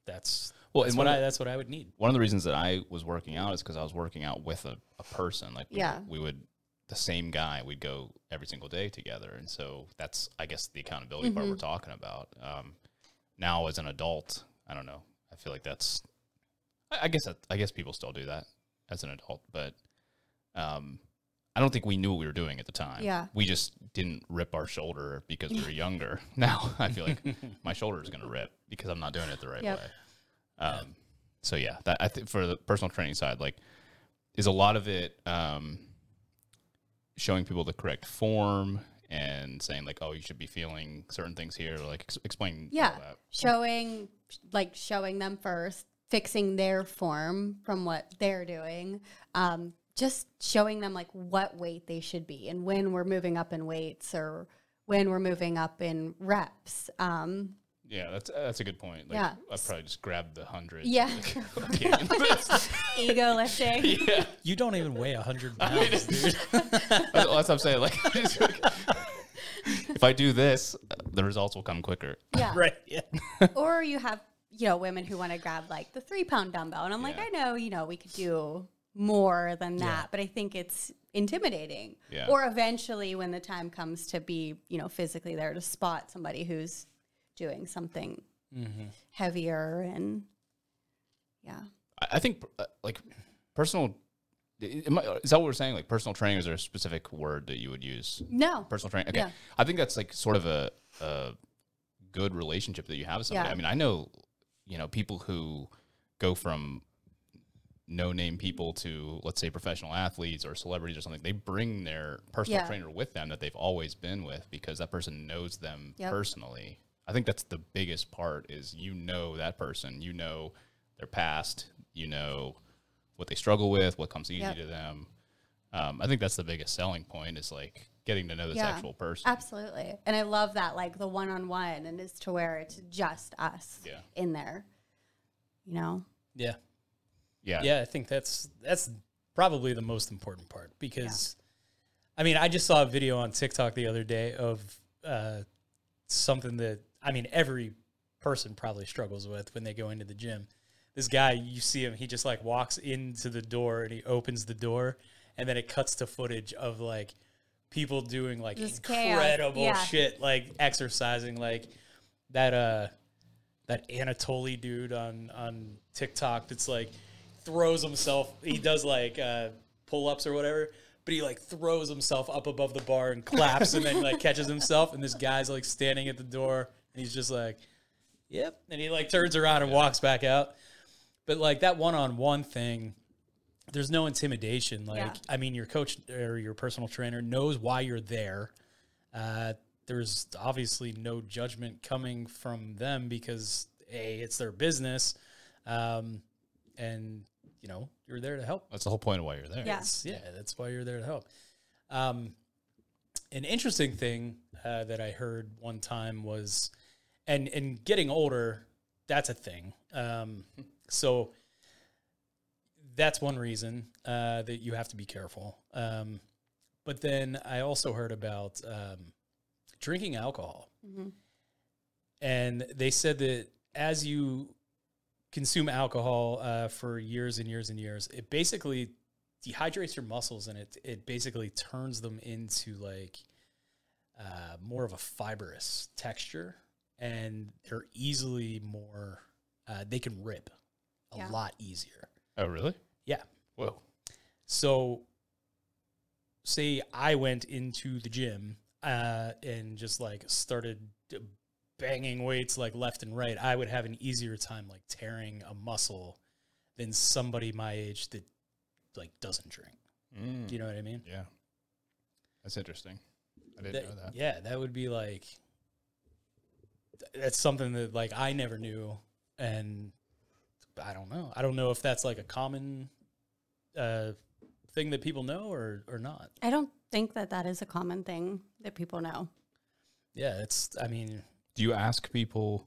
that's Well, that's and what one I, that's what I would need. one of the reasons that I was working out is because I was working out with a, a person. Like, we, Yeah. we would, the same guy, we'd go every single day together. And so that's, I guess, the accountability part we're talking about. Um, now, as an adult, I don't know. I feel like that's, I, I guess, that, I guess people still do that as an adult, but um, I don't think we knew what we were doing at the time. Yeah. We just didn't rip our shoulder because we were younger. [laughs] Now I feel like [laughs] my shoulder is going to rip because I'm not doing it the right Yep. way. Um, so yeah, that I think for the personal training side, like, is a lot of it um, showing people the correct form and saying like, oh, you should be feeling certain things here. Like, ex- explain. Yeah. that. Showing, like, showing them first, fixing their form from what they're doing. Um, just showing them, like, what weight they should be and when we're moving up in weights or when we're moving up in reps. Um, Yeah, that's that's a good point. Like, Yeah. I probably just grabbed the hundred. Yeah. Okay. ego lifting. yeah. You don't even weigh a hundred pounds, dude. That's, [laughs] that's what I'm saying. [laughs] Like, if I do this, the results will come quicker. Yeah. [laughs] right? Yeah. or you have you know women who want to grab like the three pound dumbbell and i'm like i know you know we could do more than that Yeah. but i think it's intimidating Yeah. or eventually when the time comes to be you know physically there to spot somebody who's doing something Mm-hmm. heavier and yeah I, think uh, like personal. Is that what we're saying? Like personal training is there a specific word that you would use? no Personal training. Okay, Yeah. I think that's like sort of a, a good relationship that you have with somebody. Yeah. I mean, I know, you know, people who go from no name people to let's say professional athletes or celebrities or something. They bring their personal Yeah. trainer with them that they've always been with because that person knows them Yep. personally. I think that's the biggest part is you know that person, you know their past, you know what they struggle with, what comes easy Yep. to them. Um, I think that's the biggest selling point is like getting to know this Yeah. actual person. absolutely and i love that like the one-on-one and is to where it's just us Yeah. in there you know Yeah. Yeah. Yeah, I think that's that's probably the most important part because I mean, I just saw a video on TikTok the other day of uh, something that I mean every person probably struggles with when they go into the gym. This guy, you see him, he just like walks into the door and he opens the door and then it cuts to footage of like people doing like Just incredible yeah. shit, like exercising like that uh that Anatoly dude on on TikTok that's like throws himself. He does like uh, pull ups or whatever, but he like throws himself up above the bar and claps, and then like catches himself. And this guy's like standing at the door, and he's just like, "Yep," and he like turns around and walks back out. But like that one on one thing. There's no intimidation. Like, Yeah. I mean, your coach or your personal trainer knows why you're there. Uh, there's obviously no judgment coming from them because a it's their business, um, and you know you're there to help. That's the whole point of why you're there. Yeah. That's- yeah, that's why you're there to help. Um, an interesting thing uh, that I heard one time was, and and getting older, that's a thing. Um, so that's one reason uh, that you have to be careful. Um, but then I also heard about um, drinking alcohol, and they said that as you consume alcohol uh, for years and years and years, it basically dehydrates your muscles and it it basically turns them into like uh, more of a fibrous texture, and they're easily more. Uh, they can rip a Yeah. lot easier. Oh, really? Yeah. Whoa. So, say I went into the gym uh, and just like started d- banging weights like left and right, I would have an easier time like tearing a muscle than somebody my age that like doesn't drink. Mm. Do you know what I mean? Yeah. That's interesting. I didn't That- know that. Yeah, that would be like that's something that like I never knew, and I don't know. I don't know if that's like a common uh, thing that people know or or not. i don't think that that is a common thing that people know Yeah, it's. I mean, Do you ask people,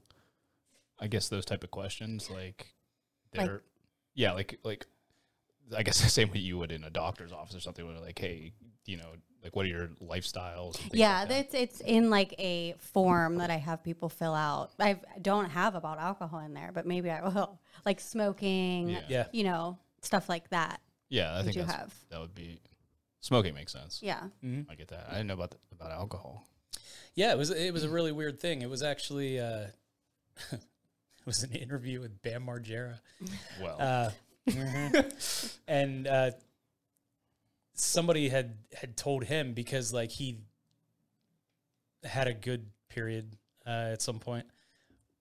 I guess, those type of questions? Like, Like- they're, yeah, like, like I guess [laughs] the same way you would in a doctor's office or something. Where like, hey, you know, like what are your lifestyles? and Yeah, like that. it's it's in like a form that I have people fill out. I don't have about alcohol in there, but maybe I will. [laughs] Like smoking, Yeah. Yeah. you know, stuff like that. yeah. I think you have? that would be smoking makes sense. Yeah. Mm-hmm. I get that. I didn't know about the, about alcohol. Yeah, it was it was a really weird thing. It was actually uh, [laughs] it was an interview with Bam Margera. Well, Uh, and uh, somebody had had told him because like he had a good period uh, at some point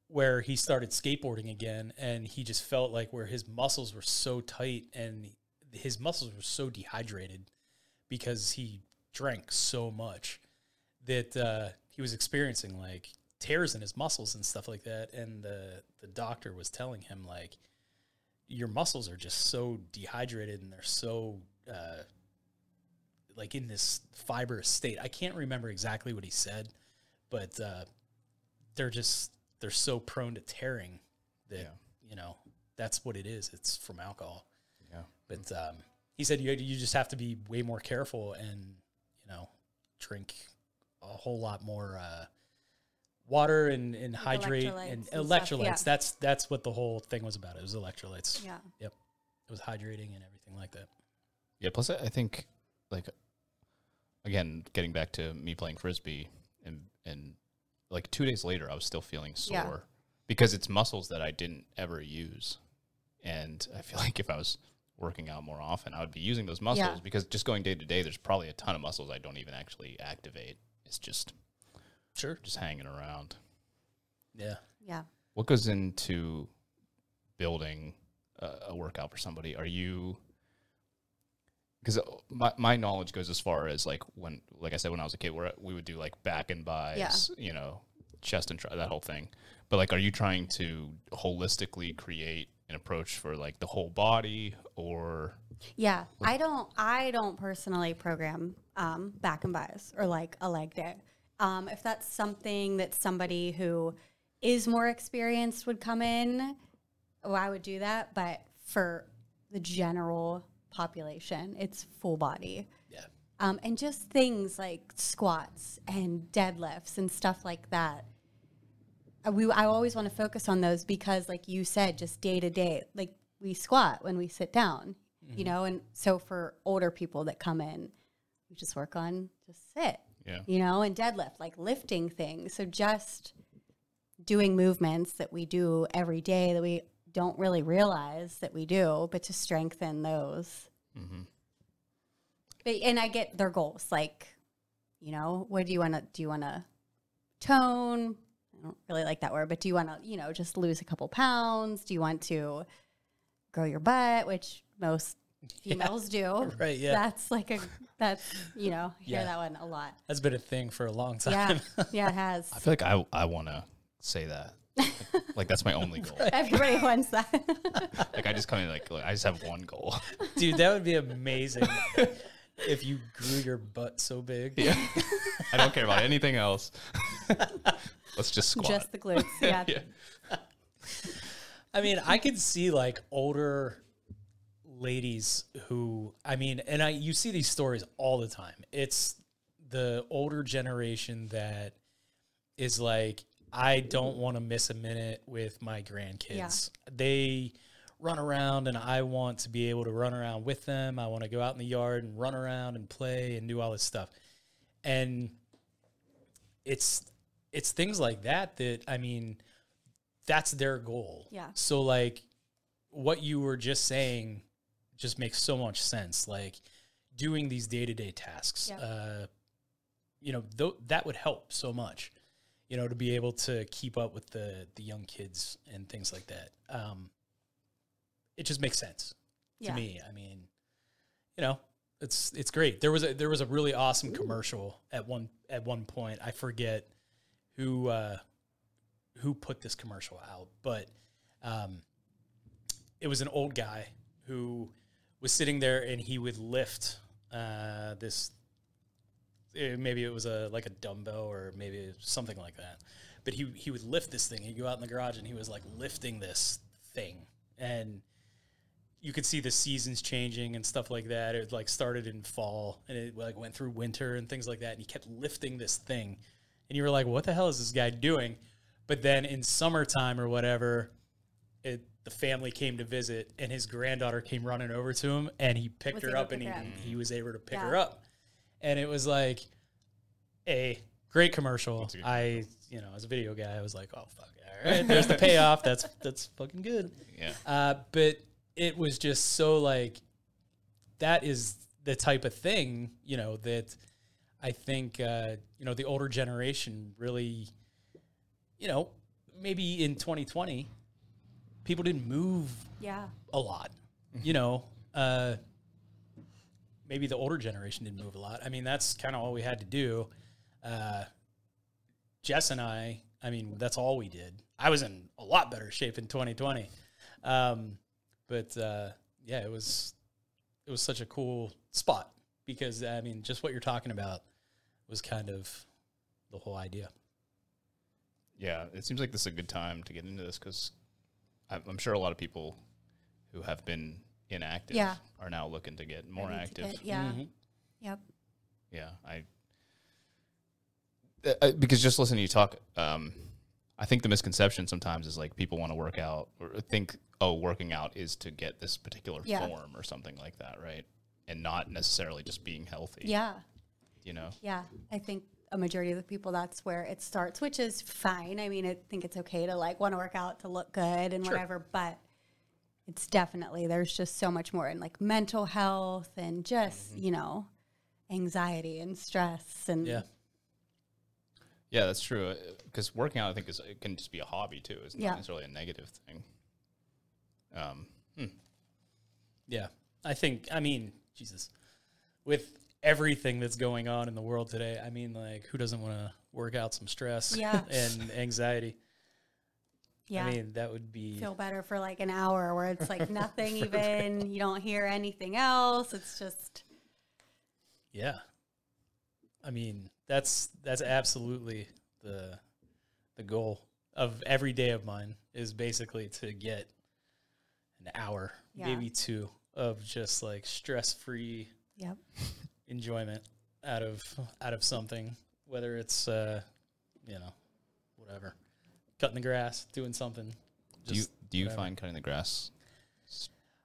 where he started skateboarding again and he just felt like where his muscles were so tight and his muscles were so dehydrated because he drank so much that uh, he was experiencing like tears in his muscles and stuff like that and the the doctor was telling him like your muscles are just so dehydrated and they're so uh, like in this fibrous state. I can't remember exactly what he said, but uh, they're just they're so prone to tearing that Yeah. you know that's what it is. It's from alcohol. yeah. But um, he said you you just have to be way more careful and you know drink a whole lot more uh, water and, and Like hydrate electrolytes and and electrolytes. stuff, yeah. That's that's what the whole thing was about. It was electrolytes. Yeah. Yep. It was hydrating and everything like that. Yeah. Plus, I I think like again, getting back to me playing frisbee and and like two days later, I was still feeling sore Yeah. because it's muscles that I didn't ever use, and I feel [laughs] like if I was working out more often, I would be using those muscles Yeah. because just going day to day, there's probably a ton of muscles I don't even actually activate. It's just Sure. just hanging around. Yeah. Yeah. What goes into building a, a workout for somebody? Are you because uh, my, my knowledge goes as far as like when like I said when I was a kid where we would do like back and bis, you know, chest and try that whole thing. But like are you trying to holistically create an approach for like the whole body or Yeah, I don't. I don't personally program um, back and bis or like a leg day. Um, if that's something that somebody who is more experienced would come in, I would do that. But for the general population, it's full body. Yeah. Um, and just things like squats and deadlifts and stuff like that. Uh, We, I always want to focus on those because, like you said, just day to day, like we squat when we sit down, you mm-hmm. know. And so for older people that come in, we just work on just sit, yeah. you know, and deadlift, like lifting things. So just doing movements that we do every day that we don't really realize that we do, but to strengthen those. Mm-hmm. But, and I get their goals, like, you know, what do you want to do? You want to tone? I don't really like that word, but do you want to, you know, just lose a couple pounds? Do you want to grow your butt, which most [laughs] females do? [laughs] Right, yeah. That's like a, that's, you know, hear Yeah. that one a lot. That's been a thing for a long time. Yeah, Yeah, it [laughs] has. I feel like I I want to say that. like that's my only goal. Everybody wants that. Like I just come in like, look, I just have one goal. Dude, that would be amazing if you grew your butt so big. Yeah. I don't care about anything else. Let's just squat. Just the glutes. Yeah. yeah. I mean, I could see like older ladies who, I mean, and I you see these stories all the time. It's the older generation that is like, I don't want to miss a minute with my grandkids. They run around and I want to be able to run around with them. I want to go out in the yard and run around and play and do all this stuff. And it's it's things like that that I mean that's their goal. Yeah. So like what you were just saying just makes so much sense. Like doing these day-to-day tasks. Yeah. Uh you know, th- that would help so much. You know, to be able to keep up with the the young kids and things like that. Um it just makes sense to Yeah. me. I mean, you know, it's it's great. There was a there was a really awesome commercial at one at one point. I forget who uh, who put this commercial out, but um, it was an old guy who was sitting there and he would lift uh, this. eh, Maybe it was a like a dumbbell or maybe something like that, but he he would lift this thing. He'd go out in the garage and he was like lifting this thing and you could see the seasons changing and stuff like that. It like started in fall and it like went through winter and things like that. And he kept lifting this thing, and you were like, "What the hell is this guy doing?" But then in summertime or whatever, it the family came to visit, and his granddaughter came running over to him, and he picked Was her up, and he, up. he was able to pick Yeah. her up, and it was like a great commercial. I, you know, as a video guy, I was like, "Oh fuck, all right, there's the [laughs] payoff. That's that's fucking good." Yeah. Uh, but it was just so like that is the type of thing, you know, that I think uh, you know the older generation really, you know, maybe in 2020, people didn't move Yeah. a lot. You know, uh, maybe the older generation didn't move a lot. I mean, that's kind of all we had to do. Uh, Jess and I, I mean, that's all we did. I was in a lot better shape in 2020. Um, but uh, yeah, it was it was such a cool spot because I mean, just what you're talking about was kind of the whole idea. Yeah, it seems like this is a good time to get into this because I'm, I'm sure a lot of people who have been inactive Yeah. are now looking to get more Ready active. get- yeah. Mhm. Yep. Yeah, I Uh, uh, because just listening to you talk, um, I think the misconception sometimes is like people want to work out or think, oh, working out is to get this particular Yeah. form or something like that, right? And not necessarily just being healthy. Yeah. you know. Yeah. I think a majority of the people that's where it starts, which is fine. I mean, I think it's okay to like want to work out to look good and whatever, but it's definitely there's just so much more in like mental health and just, Mm-hmm. you know, anxiety and stress and Yeah. Yeah, that's true. Because working out, I think, is it can just be a hobby too. It's not Yeah. necessarily a negative thing. Um, hmm. Yeah. I think, I mean, Jesus, with everything that's going on in the world today, I mean, like, who doesn't want to work out some stress Yeah. [laughs] and anxiety? yeah. I mean, that would be, feel better for like an hour where it's like nothing [laughs] even you don't hear anything else it's just yeah. I mean, that's, that's absolutely the, the goal of every day of mine is basically to get an hour, Yeah. maybe two of just like stress free yep enjoyment out of out of something, whether it's uh, you know, whatever, cutting the grass, doing something. do you do you whatever. find cutting the grass?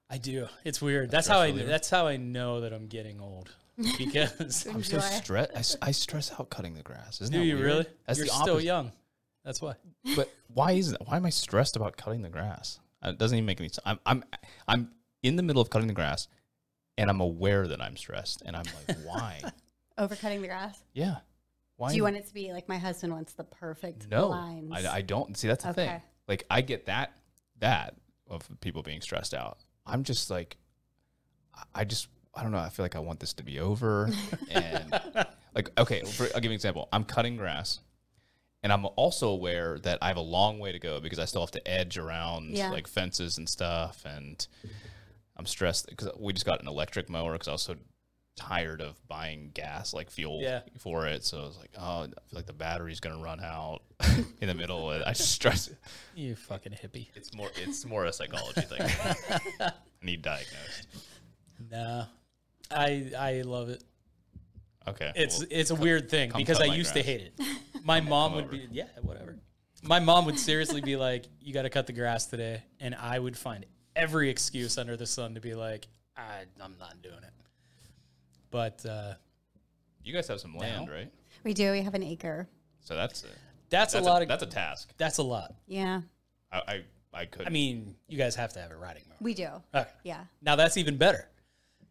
I do. It's weird. That's how I. stress reliever? That's how I know that I'm getting old [laughs] because. I'm so Enjoy. stressed. I, s- I stress out cutting the grass. Isn't do that you weird? really? That's You're still opposite. young. That's why. But why is that? Why am I stressed about cutting the grass? Uh, It doesn't even make any sense. I'm I'm I'm in the middle of cutting the grass, and I'm aware that I'm stressed, and I'm like, why? [laughs] overcutting the grass yeah. Why? do you want it to be like my husband wants the perfect no, lines I, I don't. See, that's the thing. Like, I get that that of people being stressed out. I'm just like, I- I just I don't know. I feel like I want this to be over, [laughs] and like, okay, for, I'll give you an example. I'm cutting grass. And I'm also aware that I have a long way to go because I still have to edge around Yeah. like fences and stuff. And I'm stressed because we just got an electric mower because I was so tired of buying gas, like fuel Yeah. for it. So I was like, oh, I feel like the battery's going to run out [laughs] in the middle. I just stress. You fucking hippie. It's more, it's more a psychology thing. [laughs] I need diagnosed. Nah, I I love it. Okay. It's well, it's a weird thing because I used to hate it. [laughs] My mom would over. be yeah, whatever. My mom would seriously be like, "You got to cut the grass today," and I would find every excuse under the sun to be like, I, "I'm not doing it." But uh, you guys have some land, Now? right? we do we have an acre So that's a, that's, that's a lot of that's a task. that's a lot. yeah I, I, I could. I mean, you guys have to have a riding mower. we do Okay. yeah Now that's even better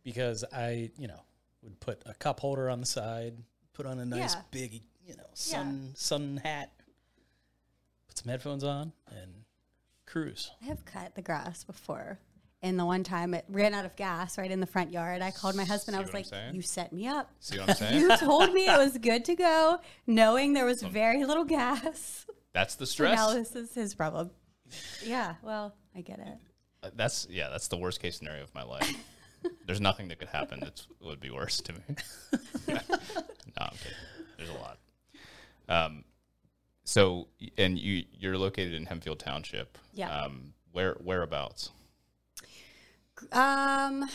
because I, you know, would put a cup holder on the side, put on a nice Yeah. big, you know, sun sun hat, put some headphones on, and cruise. i have cut the grass before and the one time it ran out of gas right in the front yard i called my husband i See was I'm like you set me up See what I'm [laughs] saying? you told me it was good to go knowing there was very little gas that's the So now stress. this is his problem yeah well i get it Uh, That's yeah. That's the worst case scenario of my life. [laughs] There's nothing that could happen that would be worse to me. [laughs] no, I'm kidding. There's a lot. Um, so and you you're located in Hempfield Township. Yeah. Um, where whereabouts? Um,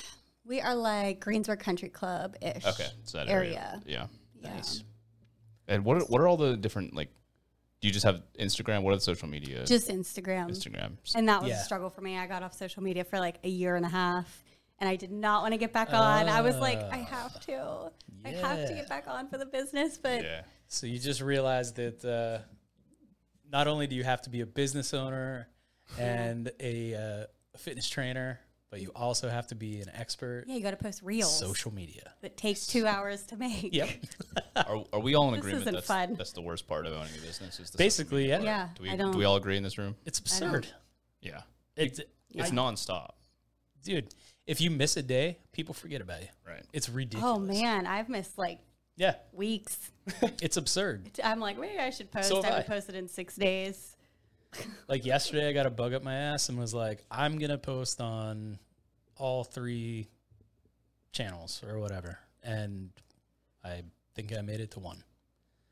we are like Greensburg Country Club ish. Okay, so that area. area. Yeah. Yeah. And what are, what are all the different like? Do you just have Instagram? What are the social media? Just Instagram. Instagram. And that was Yeah. a struggle for me. I got off social media for like a year and a half. And I did not want to get back on. I was like, I have to. I have to get back on for the business. But Yeah. So you just realized that uh, not only do you have to be a business owner and a uh, fitness trainer, but you also have to be an expert yeah, you got to post reels social media. that takes two hours to make. Yep. [laughs] Are, are we all in This agreement isn't that's, fun. that's the worst part of owning a business? Is the Basically, yeah. Yeah, Do we, I do don't- we all agree in this room? It's absurd. Yeah. It's, It's I- nonstop. dude. If you miss a day, people forget about you. Right. It's ridiculous. Oh, man. I've missed like Yeah, weeks. it's absurd. [laughs] I'm like, maybe I should post. So have I would I. post it in six days. [laughs] Like yesterday, I got a bug up my ass and was like, I'm gonna post on all three channels or whatever, and I think I made it to one.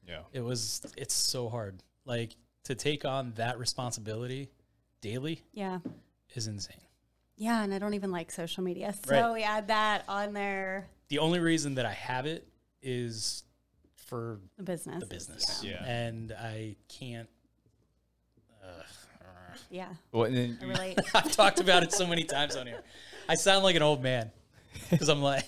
Yeah. It was. It's so hard. Like to take on that responsibility daily Yeah. is insane. Yeah. And I don't even like social media. So Right. we add that on there, The only reason that I have it is for the business. the business, Yeah. and I can't. Yeah. Well, and then I relate. [laughs] I've talked about it so many times on here. I sound like an old man because I'm like,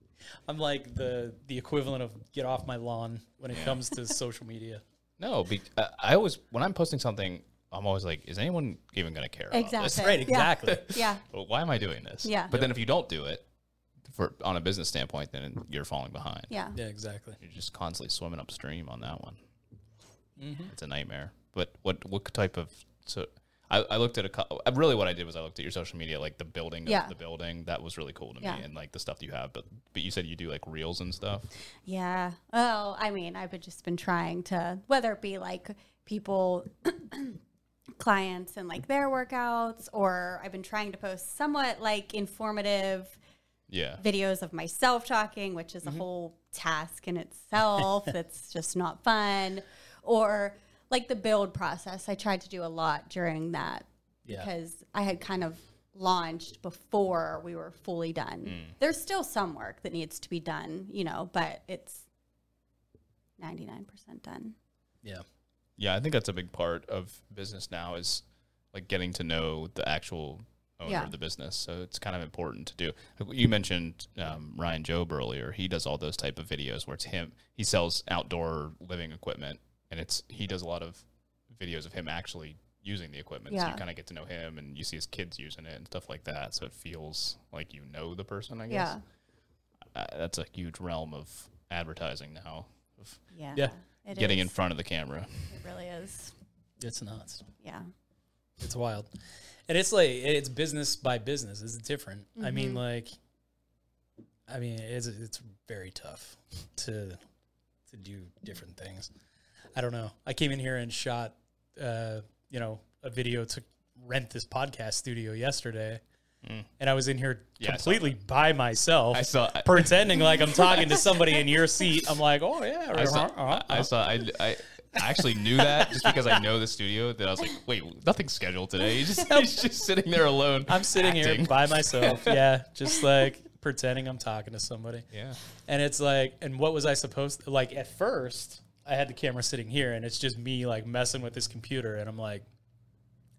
[laughs] I'm like the the equivalent of get off my lawn when it comes to social media. no, be, uh, I always when I'm posting something, I'm always like, is anyone even going to care? About Exactly. this? Right, Yeah. exactly. Yeah. [laughs] Well, why am I doing this? Yeah. But then if you don't do it, for on a business standpoint, then you're falling behind. Yeah. Yeah, exactly. You're just constantly swimming upstream on that one. Mm-hmm. It's a nightmare. But what what type of so I, I looked at a cou- uh, really what I did was I looked at your social media like the building of Yeah. the building that was really cool to Yeah. me and like the stuff you have but but you said you do like reels and stuff Yeah. Oh, I mean, I've just been trying to, whether it be like people, [coughs] clients and like their workouts, or I've been trying to post somewhat like informative yeah videos of myself talking, which is a mm-hmm. whole task in itself. [laughs] that's just not fun. Or like the build process. I tried to do a lot during that Yeah. because I had kind of launched before we were fully done. Mm. There's still some work that needs to be done, you know, but it's 99% done. Yeah. yeah I think that's a big part of business now is like getting to know the actual owner Yeah. of the business so it's kind of important to do you mentioned um, Ryan Job earlier he does all those type of videos where it's him he sells outdoor living equipment and it's he does a lot of videos of him actually using the equipment so you kind of get to know him and you see his kids using it and stuff like that so it feels like you know the person i guess Yeah. uh, that's a huge realm of advertising now of Yeah. Yeah. It getting in front of the camera It really is. It's nuts. Yeah. It's wild. And it's like it's business by business. It's different. I mean, like I mean, it's it's very tough to to do different things. I don't know. I came in here and shot uh, you know, a video to rent this podcast studio yesterday. And I was in here Mm. Yeah, completely by myself, I saw- I- pretending like I'm talking to somebody in your seat. I'm like, oh yeah, [laughs] I saw, uh-huh, I, I saw, I, I I actually knew that just because I know the studio. That I was like, wait, nothing's scheduled today. He's just, [laughs] he's just sitting there alone. I'm sitting here by myself. Yeah, [laughs] just like pretending I'm talking to somebody. Yeah, And it's like, and what was I supposed to, like, at first, I had the camera sitting here and it's just me, like, messing with this computer. And I'm like,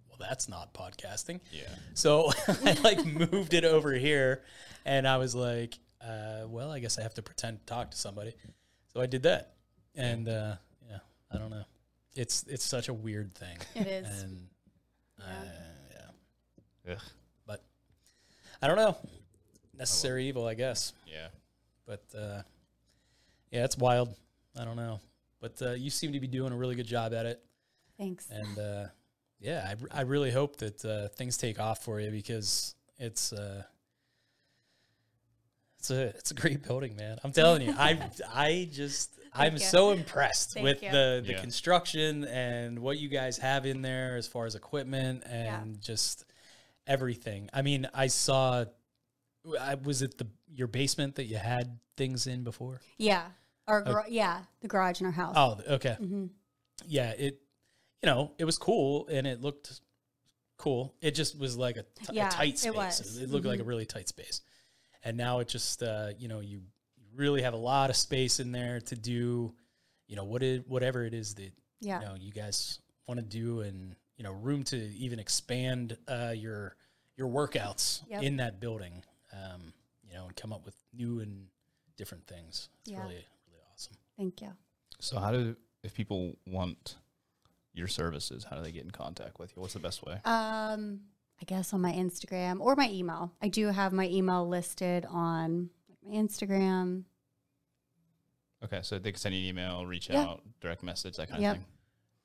well, that's not podcasting. yeah. So [laughs] I, like, moved it over here and I was like, uh, well, I guess I have to pretend to talk to somebody. So I did that. And, uh, I don't know. It's, it's such a weird thing. It is. And, uh, yeah. Ugh. But I don't know. Necessary evil, I guess. Yeah. But uh, yeah, it's wild. I don't know. But uh, you seem to be doing a really good job at it. Thanks. And uh, yeah, I, I really hope that uh, things take off for you because it's uh, it's a it's a great building, man. I'm telling you, I [laughs] I just I'm you. so impressed Thank with you. the the Yeah. construction and what you guys have in there as far as equipment and just everything. I mean, I saw. I was it the your basement that you had things in before? Yeah. Our gar- yeah, the garage in our house. Oh, okay. Yeah, it you know, it was cool and it looked cool. It just was like a, t- a Yeah, tight it space. was. Mm-hmm. It looked like a really tight space. And now it just, uh, you know, you really have a lot of space in there to do, you know, what it, whatever it is that, Yeah. you know, you guys want to do and, you know, room to even expand uh, your, your workouts Yep. in that building, um, you know, and come up with new and different things. It's Yeah. really, really awesome. Thank you. So how do if people want your services, how do they get in contact with you? What's the best way? Um, I guess on my Instagram or my email. I do have my email listed on my Instagram. Okay, so they can send you an email, reach Yeah. out, direct message, that kind Yep. of thing.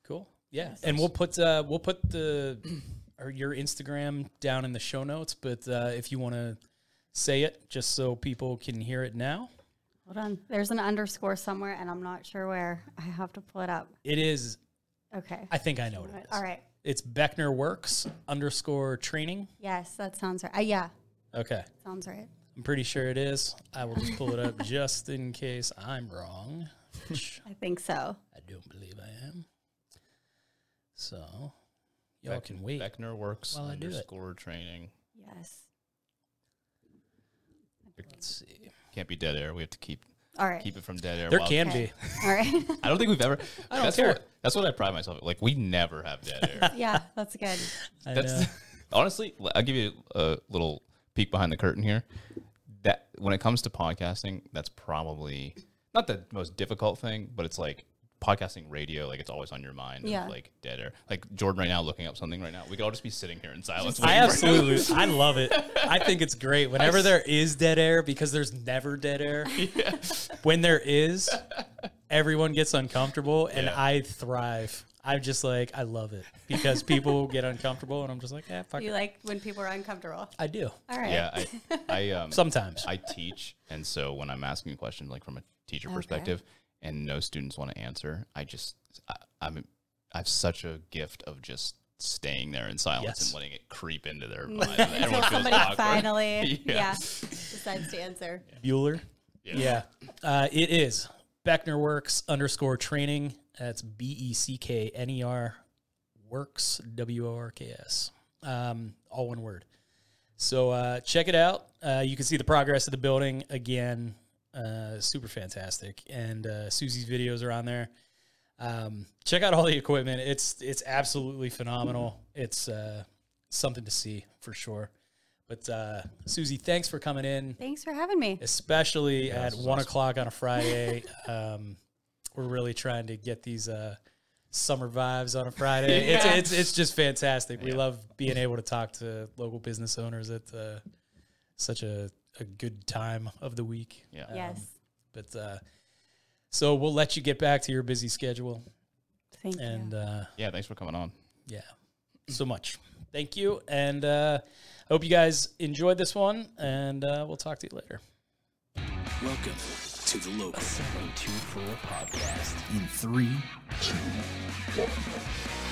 Cool. Yeah, Yes. and we'll put uh, we'll put the [clears throat] or your Instagram down in the show notes. But uh, if you want to say it, just so people can hear it now, Hold on. There's an underscore somewhere, and I'm not sure where. I have to pull it up. it is. Okay. I think I know what it is. All right. It's Becknerworks underscore training. Yes, that sounds right. Uh, yeah, Okay, sounds right. I'm pretty sure it is. I will just pull it up [laughs] just in case I'm wrong, I think so. I don't believe I am. So y'all Beck- can wait. Beckner works while I do it. underscore training. Yes. Let's see. Can't be dead air. We have to keep All right. keep it from dead air. There while- can be. [laughs] All right. I don't think we've ever. [laughs] I don't that's care. What, that's what I pride myself. Like we never have dead air. yeah, that's good. I That's know. honestly. I'll give you a little peek behind the curtain here. That when it comes to podcasting, that's probably not the most difficult thing, but it's like podcasting radio. Like it's always on your mind. of, Yeah. like dead air. Like Jordan right now looking up something right now. We could all just be sitting here in silence. I waiting for him. absolutely, I love it. I think it's great whenever there is dead air because there's never dead air. [laughs] When there is, everyone gets uncomfortable, and Yeah. I thrive. I'm just like I love it because people [laughs] get uncomfortable, and I'm just like, yeah, fuck You it. like when people are uncomfortable. I do All right. Yeah, I, I [laughs] um, sometimes. I teach, and so when I'm asking a question, like from a teacher Okay. perspective, and no students want to answer, I just I, I'm I have such a gift of just staying there in silence Yes. and letting it creep into their [laughs] mind. Until somebody awkward. finally, Yeah. yeah. decides to answer. Bueller. Yeah. Yeah, uh, it is Becknerworks underscore training. That's B E C K N E R Works W O R K S. Um, all one word. So uh, check it out. Uh, you can see the progress of the building again. Uh, super fantastic, and uh, Suzy's videos are on there. Um, check out all the equipment. It's it's absolutely phenomenal. It's uh, something to see for sure. But uh, Susie, thanks for coming in Thanks for having me. especially at one awesome. o'clock on a Friday. [laughs] um, we're really trying to get these uh, summer vibes on a Friday. [laughs] Yeah. It's, it's it's just fantastic. We love being able to talk to local business owners at uh, such a, a good time of the week. Yeah. yes. But uh, so we'll let you get back to your busy schedule, Thank and you. uh, Yeah, thanks for coming on. yeah, so much. Thank you, and uh, I hope you guys enjoyed this one, and uh, we'll talk to you later. Welcome to the local. 72 Full Podcast. In three, two, one.